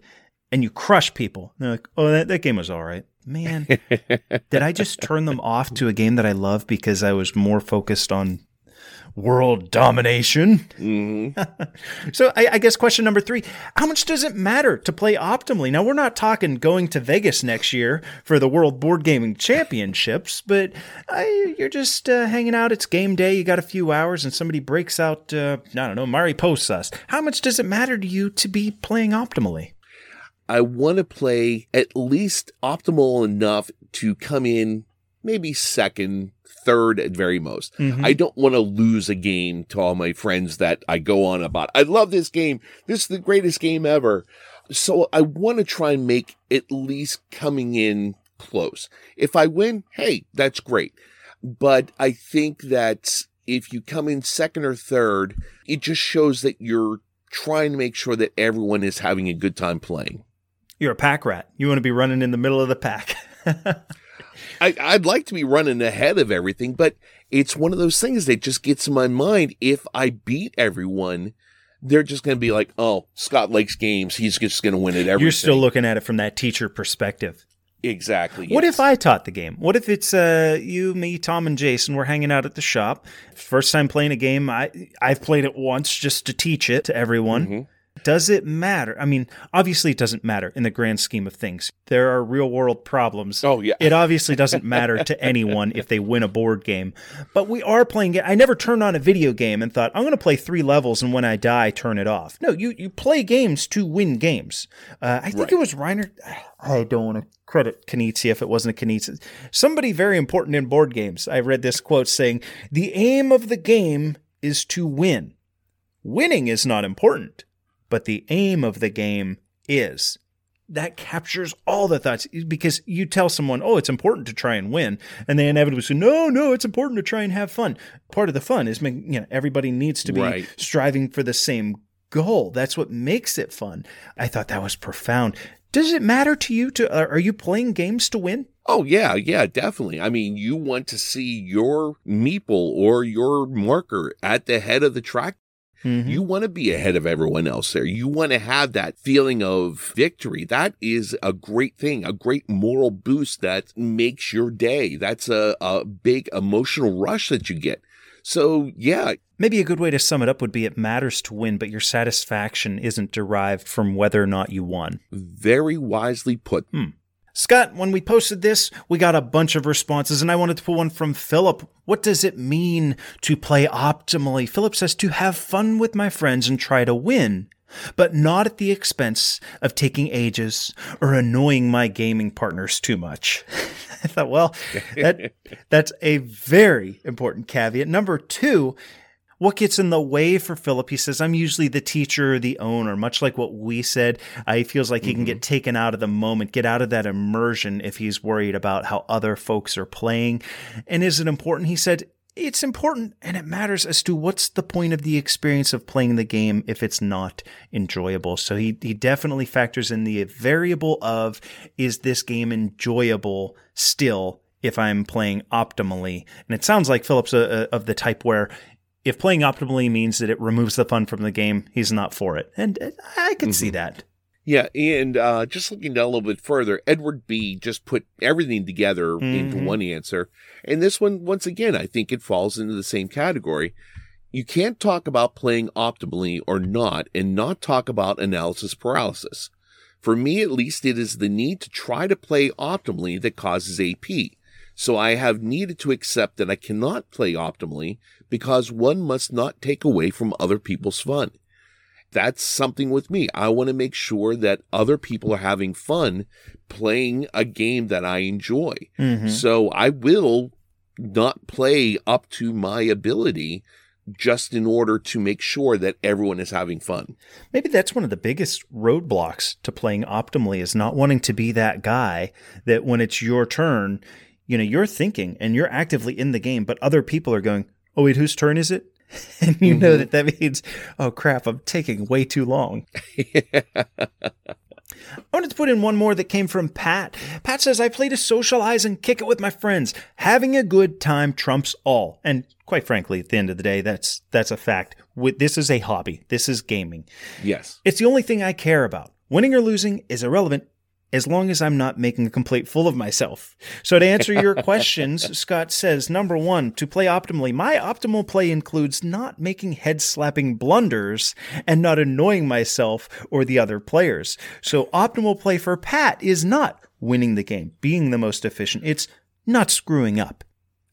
and you crush people. They're like, oh, that, that game was all right. Man, did I just turn them off to a game that I love because I was more focused on world domination? hmm So I, I guess question number three: How much does it matter to play optimally? Now we're not talking going to Vegas next year for the World Board Gaming Championships, but uh, you're just uh, hanging out. It's game day. You got a few hours, and somebody breaks out. Uh, I don't know, Mariposas. How much does it matter to you to be playing optimally? I want to play at least optimal enough to come in maybe second, third at very most. Mm-hmm. I don't want to lose a game to all my friends that I go on about. I love this game. This is the greatest game ever. So I want to try and make at least coming in close. If I win, hey, that's great. But I think that if you come in second or third, it just shows that you're trying to make sure that everyone is having a good time playing. You're a pack rat. You want to be running in the middle of the pack. I, I'd like to be running ahead of everything, but it's one of those things that just gets in my mind. If I beat everyone, they're just going to be like, "Oh, Scott likes games. He's just going to win it." everything." You're still looking at it from that teacher perspective. Exactly. What yes. if I taught the game? What if it's uh, you, me, Tom, and Jason? We're hanging out at the shop. First time playing a game. I I've played it once just to teach it to everyone. Mm-hmm. Does it matter? I mean, obviously, it doesn't matter in the grand scheme of things. There are real world problems. Oh, yeah. It obviously doesn't matter to anyone if they win a board game. But we are playing it. I never turned on a video game and thought, I'm going to play three levels and when I die, turn it off. No, you, you play games to win games. Uh, I think Right. it was Reiner. I don't want to credit Knizia if it wasn't a Knizia. Somebody very important in board games. I read this quote saying, The aim of the game is to win. Winning is not important, but the aim of the game is. That captures all the thoughts because you tell someone, oh, it's important to try and win. And they inevitably say, no, no, it's important to try and have fun. Part of the fun is, you know, everybody needs to be Right. striving for the same goal. That's what makes it fun. I thought that was profound. Does it matter to you to, are are you playing games to win? Oh yeah, yeah, definitely. I mean, you want to see your meeple or your marker at the head of the track. Mm-hmm. You want to be ahead of everyone else there. You want to have that feeling of victory. That is a great thing, a great moral boost that makes your day. That's a, a big emotional rush that you get. So yeah, Maybe a good way to sum it up would be it matters to win, but your satisfaction isn't derived from whether or not you won. very wisely put. Scott, when we posted this, we got a bunch of responses, and I wanted to put one from Philip. What does it mean to play optimally? Philip says to have fun with my friends and try to win, but not at the expense of taking ages or annoying my gaming partners too much. I thought, well, that that's a very important caveat. Number two, what gets in the way for Philip? He says, I'm usually the teacher or the owner, much like what we said. Uh, he feels like he can get taken out of the moment, get out of that immersion if he's worried about how other folks are playing. And is it important? He said, it's important and it matters as to what's the point of the experience of playing the game if it's not enjoyable. So he, he definitely factors in the variable of is this game enjoyable still if I'm playing optimally? And it sounds like Philip's a, a, of the type where if playing optimally means that it removes the fun from the game, he's not for it. And uh, I can see that. Yeah, and uh, just looking down a little bit further, Edward B just put everything together into Mhm. one answer. And this one, once again, I think it falls into the same category. You can't talk about playing optimally or not and not talk about analysis paralysis. For me, at least, it is the need to try to play optimally that causes AP. So I have needed to accept that I cannot play optimally because one must not take away from other people's fun that's something with me. I want to make sure that other people are having fun playing a game that I enjoy. Mhm. So I will not play up to my ability just in order to make sure that everyone is having fun. Maybe that's one of the biggest roadblocks to playing optimally is not wanting to be that guy that when it's your turn, you know, you're thinking and you're actively in the game, but other people are going, oh, wait, whose turn is it? And you know mm-hmm. that that means, oh crap, I'm taking way too long. I wanted to put in one more that came from Pat. Pat says, I play to socialize and kick it with my friends. Having a good time trumps all. And quite frankly, at the end of the day, that's that's a fact. With- This is a hobby. This is gaming. Yes. It's the only thing I care about. Winning or losing is irrelevant as long as I'm not making a complete fool of myself. So to answer your questions, Scott says number one, to play optimally, my optimal play includes not making head slapping blunders and not annoying myself or the other players. So optimal play for Pat is not winning the game, being the most efficient. It's not screwing up.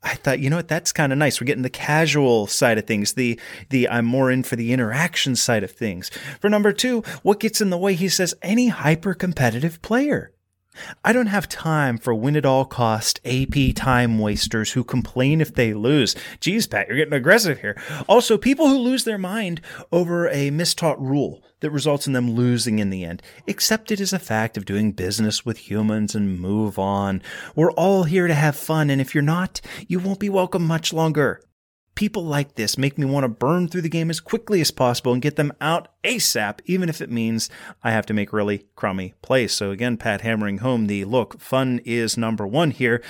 I thought, you know what, that's kind of nice. We're getting the casual side of things, the the I'm more in for the interaction side of things. For number two, what gets in the way? He says any hyper competitive player. I don't have time for win at all cost AP time wasters who complain if they lose. Geez, Pat, you're getting aggressive here. Also, people who lose their mind over a mistaught rule that results in them losing in the end. Accept it as a fact of doing business with humans and move on. We're all here to have fun, and if you're not, you won't be welcome much longer. People like this make me want to burn through the game as quickly as possible and get them out ASAP, even if it means I have to make really crummy plays. So again, Pat hammering home the look, fun is number one here.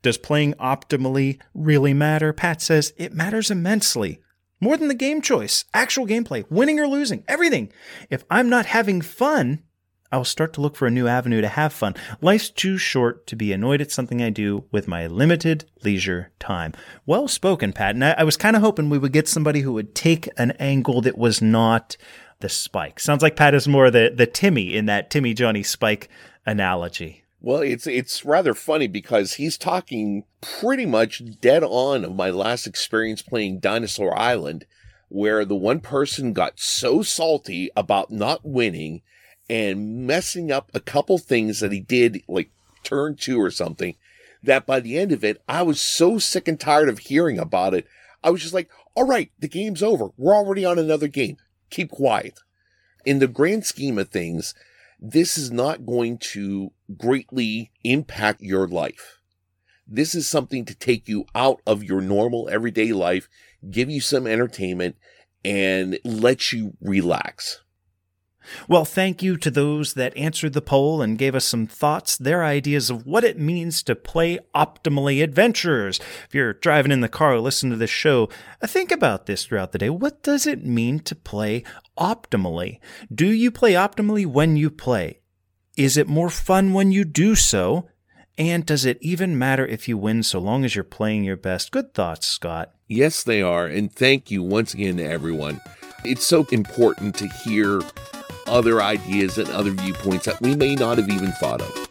Does playing optimally really matter? Pat says it matters immensely. More than the game choice, actual gameplay, winning or losing, everything. If I'm not having fun, I'll start to look for a new avenue to have fun. Life's too short to be annoyed at something I do with my limited leisure time. Well spoken, Pat. And I, I was kind of hoping we would get somebody who would take an angle that was not the spike. Sounds like Pat is more the, the Timmy in that Timmy Johnny Spike analogy. Well, it's it's rather funny because he's talking pretty much dead on of my last experience playing Dinosaur Island, where the one person got so salty about not winning and messing up a couple things that he did, like turn two or something, that by the end of it, I was so sick and tired of hearing about it. I was just like, all right, the game's over. We're already on another game. Keep quiet. In the grand scheme of things, this is not going to greatly impact your life. This is something to take you out of your normal everyday life, give you some entertainment, and let you relax. Well, thank you to those that answered the poll and gave us some thoughts, their ideas of what it means to play optimally adventures. If you're driving in the car or listening to this show, uh, think about this throughout the day. What does it mean to play optimally? Do you play optimally when you play? Is it more fun when you do so? And does it even matter if you win so long as you're playing your best? Good thoughts, Scott. Yes, they are. And thank you once again to everyone. It's so important to hear other ideas and other viewpoints that we may not have even thought of.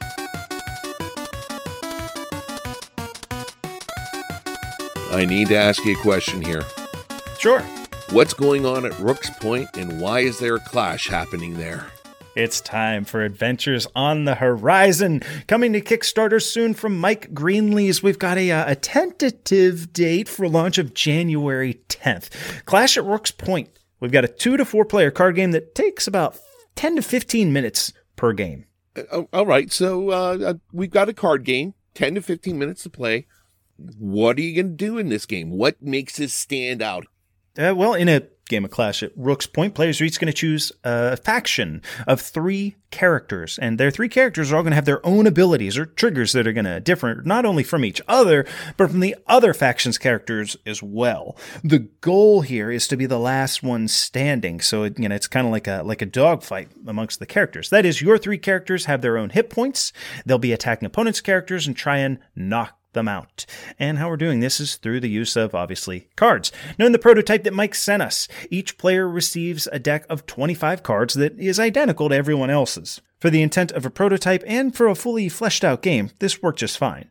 I need to ask you a question here. Sure. What's going on at Rook's Point and why is there a clash happening there? It's time for Adventures on the Horizon. Coming to Kickstarter soon from Mike Greenlees. We've got a, uh, a tentative date for launch of January 10th. Clash at Rook's Point. We've got a two to four player card game that takes about 10 to 15 minutes per game. Uh, all right. So uh, uh, we've got a card game, 10 to 15 minutes to play. What are you going to do in this game? What makes this stand out? Uh, well, in a game of Clash at Rook's Point, players are each going to choose a faction of three characters, and their three characters are all going to have their own abilities or triggers that are going to differ not only from each other, but from the other faction's characters as well. The goal here is to be the last one standing, so you know it's kind of like a like a dogfight amongst the characters. That is, your three characters have their own hit points. They'll be attacking opponents' characters and try and knock them out. And how we're doing this is through the use of, obviously, cards. Now, in the prototype that Mike sent us, each player receives a deck of 25 cards that is identical to everyone else's. For the intent of a prototype and for a fully fleshed out game, this worked just fine.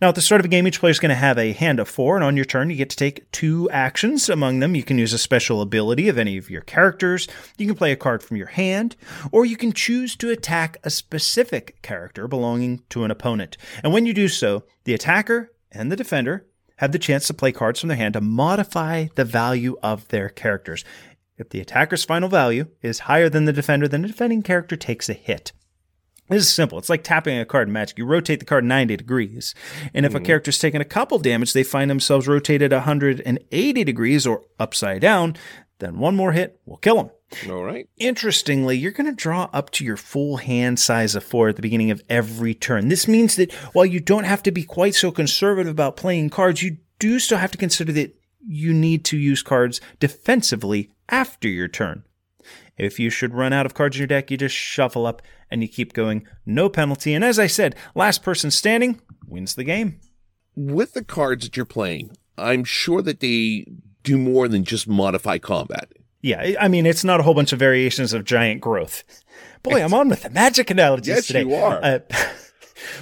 Now, at the start of a game, each player is going to have a hand of four, and on your turn, you get to take two actions. Among them, you can use a special ability of any of your characters, you can play a card from your hand, or you can choose to attack a specific character belonging to an opponent. And when you do so, the attacker and the defender have the chance to play cards from their hand to modify the value of their characters. If the attacker's final value is higher than the defender, then the defending character takes a hit. This is simple. It's like tapping a card in Magic. You rotate the card 90 degrees. And if mm. a character's taken a couple damage, they find themselves rotated 180 degrees or upside down, then one more hit will kill them. All right. Interestingly, you're going to draw up to your full hand size of four at the beginning of every turn. This means that while you don't have to be quite so conservative about playing cards, you do still have to consider that you need to use cards defensively after your turn. If you should run out of cards in your deck, you just shuffle up and you keep going, no penalty. And as I said, last person standing wins the game. With the cards that you're playing, I'm sure that they do more than just modify combat. Yeah, I mean, it's not a whole bunch of variations of giant growth. Boy, I'm on with the magic analogies yes, today. you are. Uh,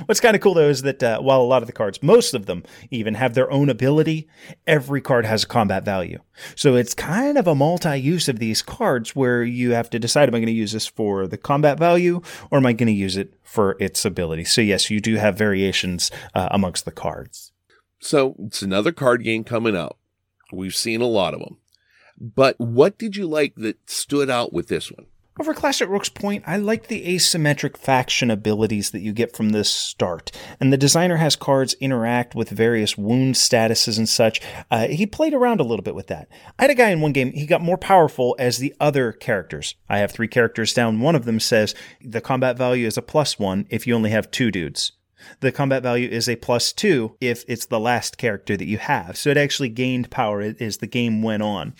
What's kind of cool though is that uh, while a lot of the cards, most of them even have their own ability, every card has a combat value. So it's kind of a multi use of these cards where you have to decide am I going to use this for the combat value or am I going to use it for its ability? So, yes, you do have variations uh, amongst the cards. So it's another card game coming out. We've seen a lot of them. But what did you like that stood out with this one? Over Clash at Rook's Point, I like the asymmetric faction abilities that you get from this start. And the designer has cards interact with various wound statuses and such. Uh, he played around a little bit with that. I had a guy in one game, he got more powerful as the other characters. I have three characters down. One of them says the combat value is a plus one if you only have two dudes the combat value is a plus two if it's the last character that you have. So it actually gained power as the game went on.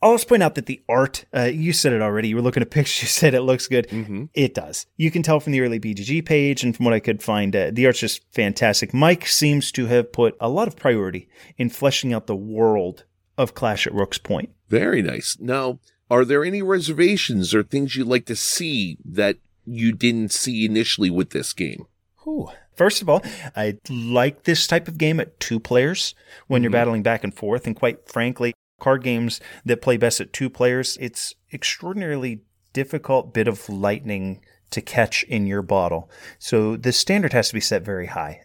I'll just point out that the art, uh, you said it already. You were looking at pictures, you said it looks good. Mm-hmm. It does. You can tell from the early BGG page and from what I could find, uh, the art's just fantastic. Mike seems to have put a lot of priority in fleshing out the world of Clash at Rook's Point. Very nice. Now, are there any reservations or things you'd like to see that you didn't see initially with this game? Ooh. First of all, I like this type of game at two players when you're battling back and forth. And quite frankly, card games that play best at two players, it's extraordinarily difficult bit of lightning to catch in your bottle. So the standard has to be set very high.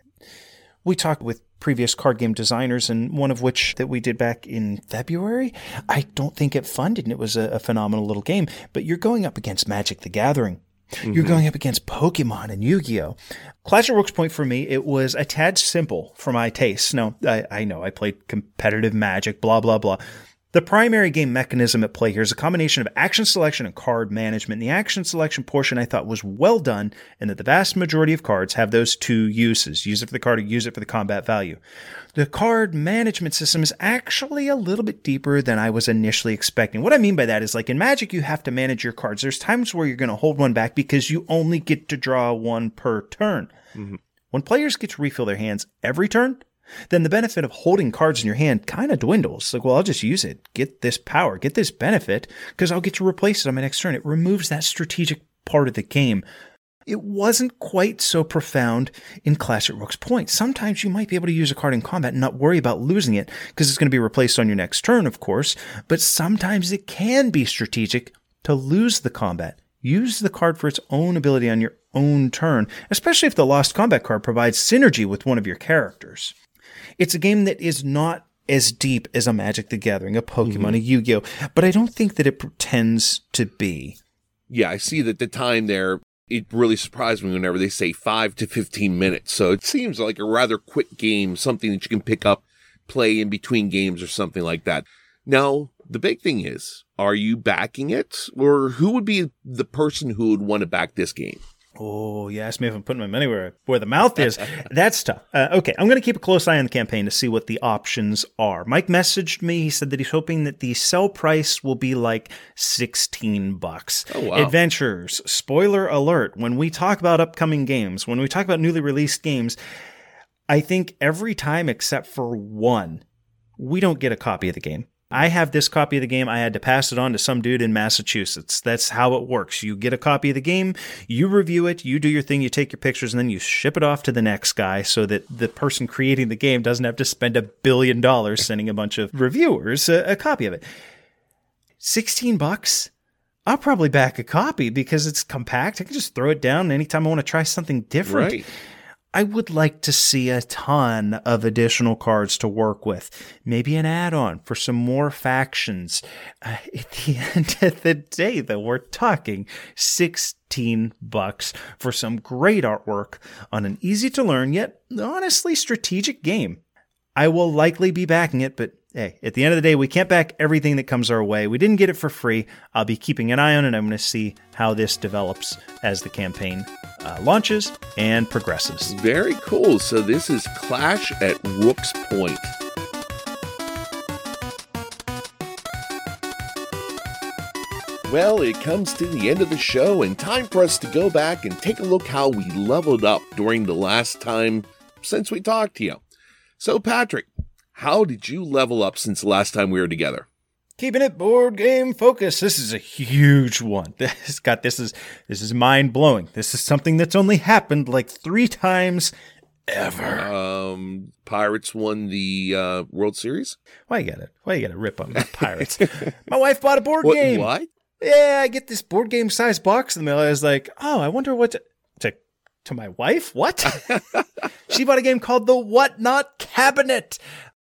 We talked with previous card game designers, and one of which that we did back in February. I don't think it funded, and it was a, a phenomenal little game. But you're going up against Magic the Gathering. You're mm-hmm. going up against Pokemon and Yu Gi Oh! Clash of Rook's Point for me, it was a tad simple for my tastes. No, I, I know I played competitive Magic, blah, blah, blah. The primary game mechanism at play here is a combination of action selection and card management. And the action selection portion I thought was well done, and that the vast majority of cards have those two uses use it for the card or use it for the combat value. The card management system is actually a little bit deeper than I was initially expecting. What I mean by that is like in Magic, you have to manage your cards. There's times where you're going to hold one back because you only get to draw one per turn. Mm-hmm. When players get to refill their hands every turn, then the benefit of holding cards in your hand kind of dwindles. Like, well, I'll just use it, get this power, get this benefit, because I'll get to replace it on my next turn. It removes that strategic part of the game. It wasn't quite so profound in Clash at Rook's Point. Sometimes you might be able to use a card in combat and not worry about losing it because it's going to be replaced on your next turn, of course. But sometimes it can be strategic to lose the combat. Use the card for its own ability on your own turn, especially if the lost combat card provides synergy with one of your characters. It's a game that is not as deep as a Magic the Gathering, a Pokemon, a mm-hmm. Yu Gi Oh! But I don't think that it pretends to be. Yeah, I see that the time there, it really surprised me whenever they say five to 15 minutes. So it seems like a rather quick game, something that you can pick up, play in between games or something like that. Now, the big thing is, are you backing it? Or who would be the person who would want to back this game? Oh, you asked me if I'm putting my money where, where the mouth is. That's tough. Uh, okay, I'm going to keep a close eye on the campaign to see what the options are. Mike messaged me. He said that he's hoping that the sell price will be like 16 bucks. Oh, wow. Adventures, spoiler alert, when we talk about upcoming games, when we talk about newly released games, I think every time except for one, we don't get a copy of the game. I have this copy of the game. I had to pass it on to some dude in Massachusetts. That's how it works. You get a copy of the game, you review it, you do your thing, you take your pictures, and then you ship it off to the next guy so that the person creating the game doesn't have to spend a billion dollars sending a bunch of reviewers a, a copy of it. 16 bucks? I'll probably back a copy because it's compact. I can just throw it down anytime I want to try something different. Right. I would like to see a ton of additional cards to work with. Maybe an add on for some more factions. Uh, at the end of the day, though, we're talking 16 bucks for some great artwork on an easy to learn yet honestly strategic game. I will likely be backing it, but hey, at the end of the day, we can't back everything that comes our way. We didn't get it for free. I'll be keeping an eye on it. I'm going to see how this develops as the campaign uh, launches and progresses. Very cool. So this is Clash at Rook's Point. Well, it comes to the end of the show and time for us to go back and take a look how we leveled up during the last time since we talked to you. So, Patrick, how did you level up since the last time we were together? Keeping it board game focused. This is a huge one. This got this is this is mind blowing. This is something that's only happened like three times ever. Um, Pirates won the uh, World Series. Why you gotta why you gotta rip on the pirates? My wife bought a board What? game. What? Yeah, I get this board game size box in the mail. I was like, oh, I wonder what to to, my wife. What? she bought a game called the Whatnot Cabinet.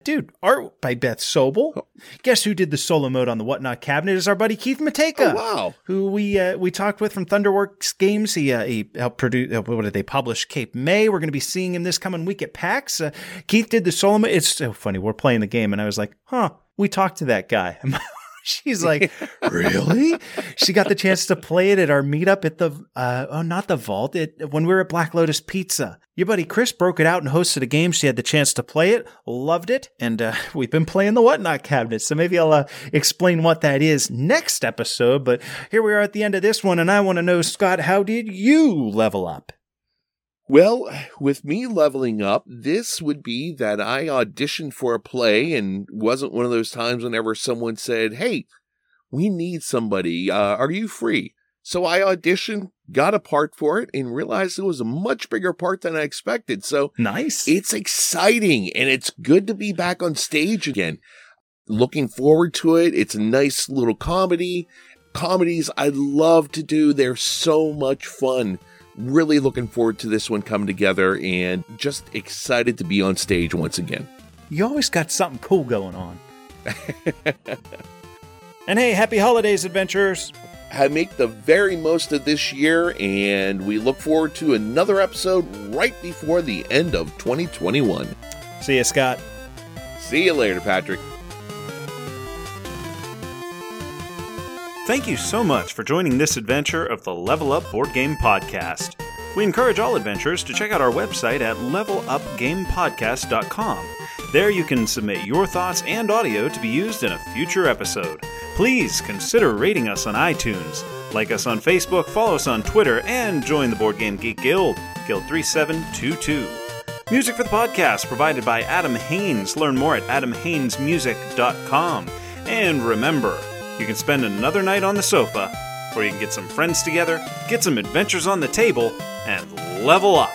Dude, art by Beth Sobel. Guess who did the solo mode on the Whatnot Cabinet is our buddy Keith Matejka. Oh, wow. Who we uh, we talked with from Thunderworks Games. He uh, he helped produce. Uh, what did they publish? Cape May. We're going to be seeing him this coming week at PAX. Uh, Keith did the solo mode. It's so funny. We're playing the game, and I was like, huh. We talked to that guy. She's like, really? She got the chance to play it at our meetup at the, uh, oh, not the vault, it, when we were at Black Lotus Pizza. Your buddy Chris broke it out and hosted a game. She had the chance to play it, loved it, and uh, we've been playing the Whatnot cabinet. So maybe I'll uh, explain what that is next episode. But here we are at the end of this one, and I want to know, Scott, how did you level up? Well, with me leveling up, this would be that I auditioned for a play and wasn't one of those times whenever someone said, Hey, we need somebody. Uh, are you free? So I auditioned, got a part for it, and realized it was a much bigger part than I expected. So nice. It's exciting and it's good to be back on stage again. Looking forward to it. It's a nice little comedy. Comedies I love to do. They're so much fun really looking forward to this one coming together and just excited to be on stage once again. You always got something cool going on. and hey, happy holidays, adventurers! I make the very most of this year, and we look forward to another episode right before the end of 2021. See you, Scott. See you later, Patrick. Thank you so much for joining this adventure of the Level Up Board Game Podcast. We encourage all adventurers to check out our website at levelupgamepodcast.com. There you can submit your thoughts and audio to be used in a future episode. Please consider rating us on iTunes, like us on Facebook, follow us on Twitter, and join the Board Game Geek Guild, Guild 3722. Music for the podcast provided by Adam Haynes. Learn more at adamhaynesmusic.com. And remember, you can spend another night on the sofa, or you can get some friends together, get some adventures on the table, and level up.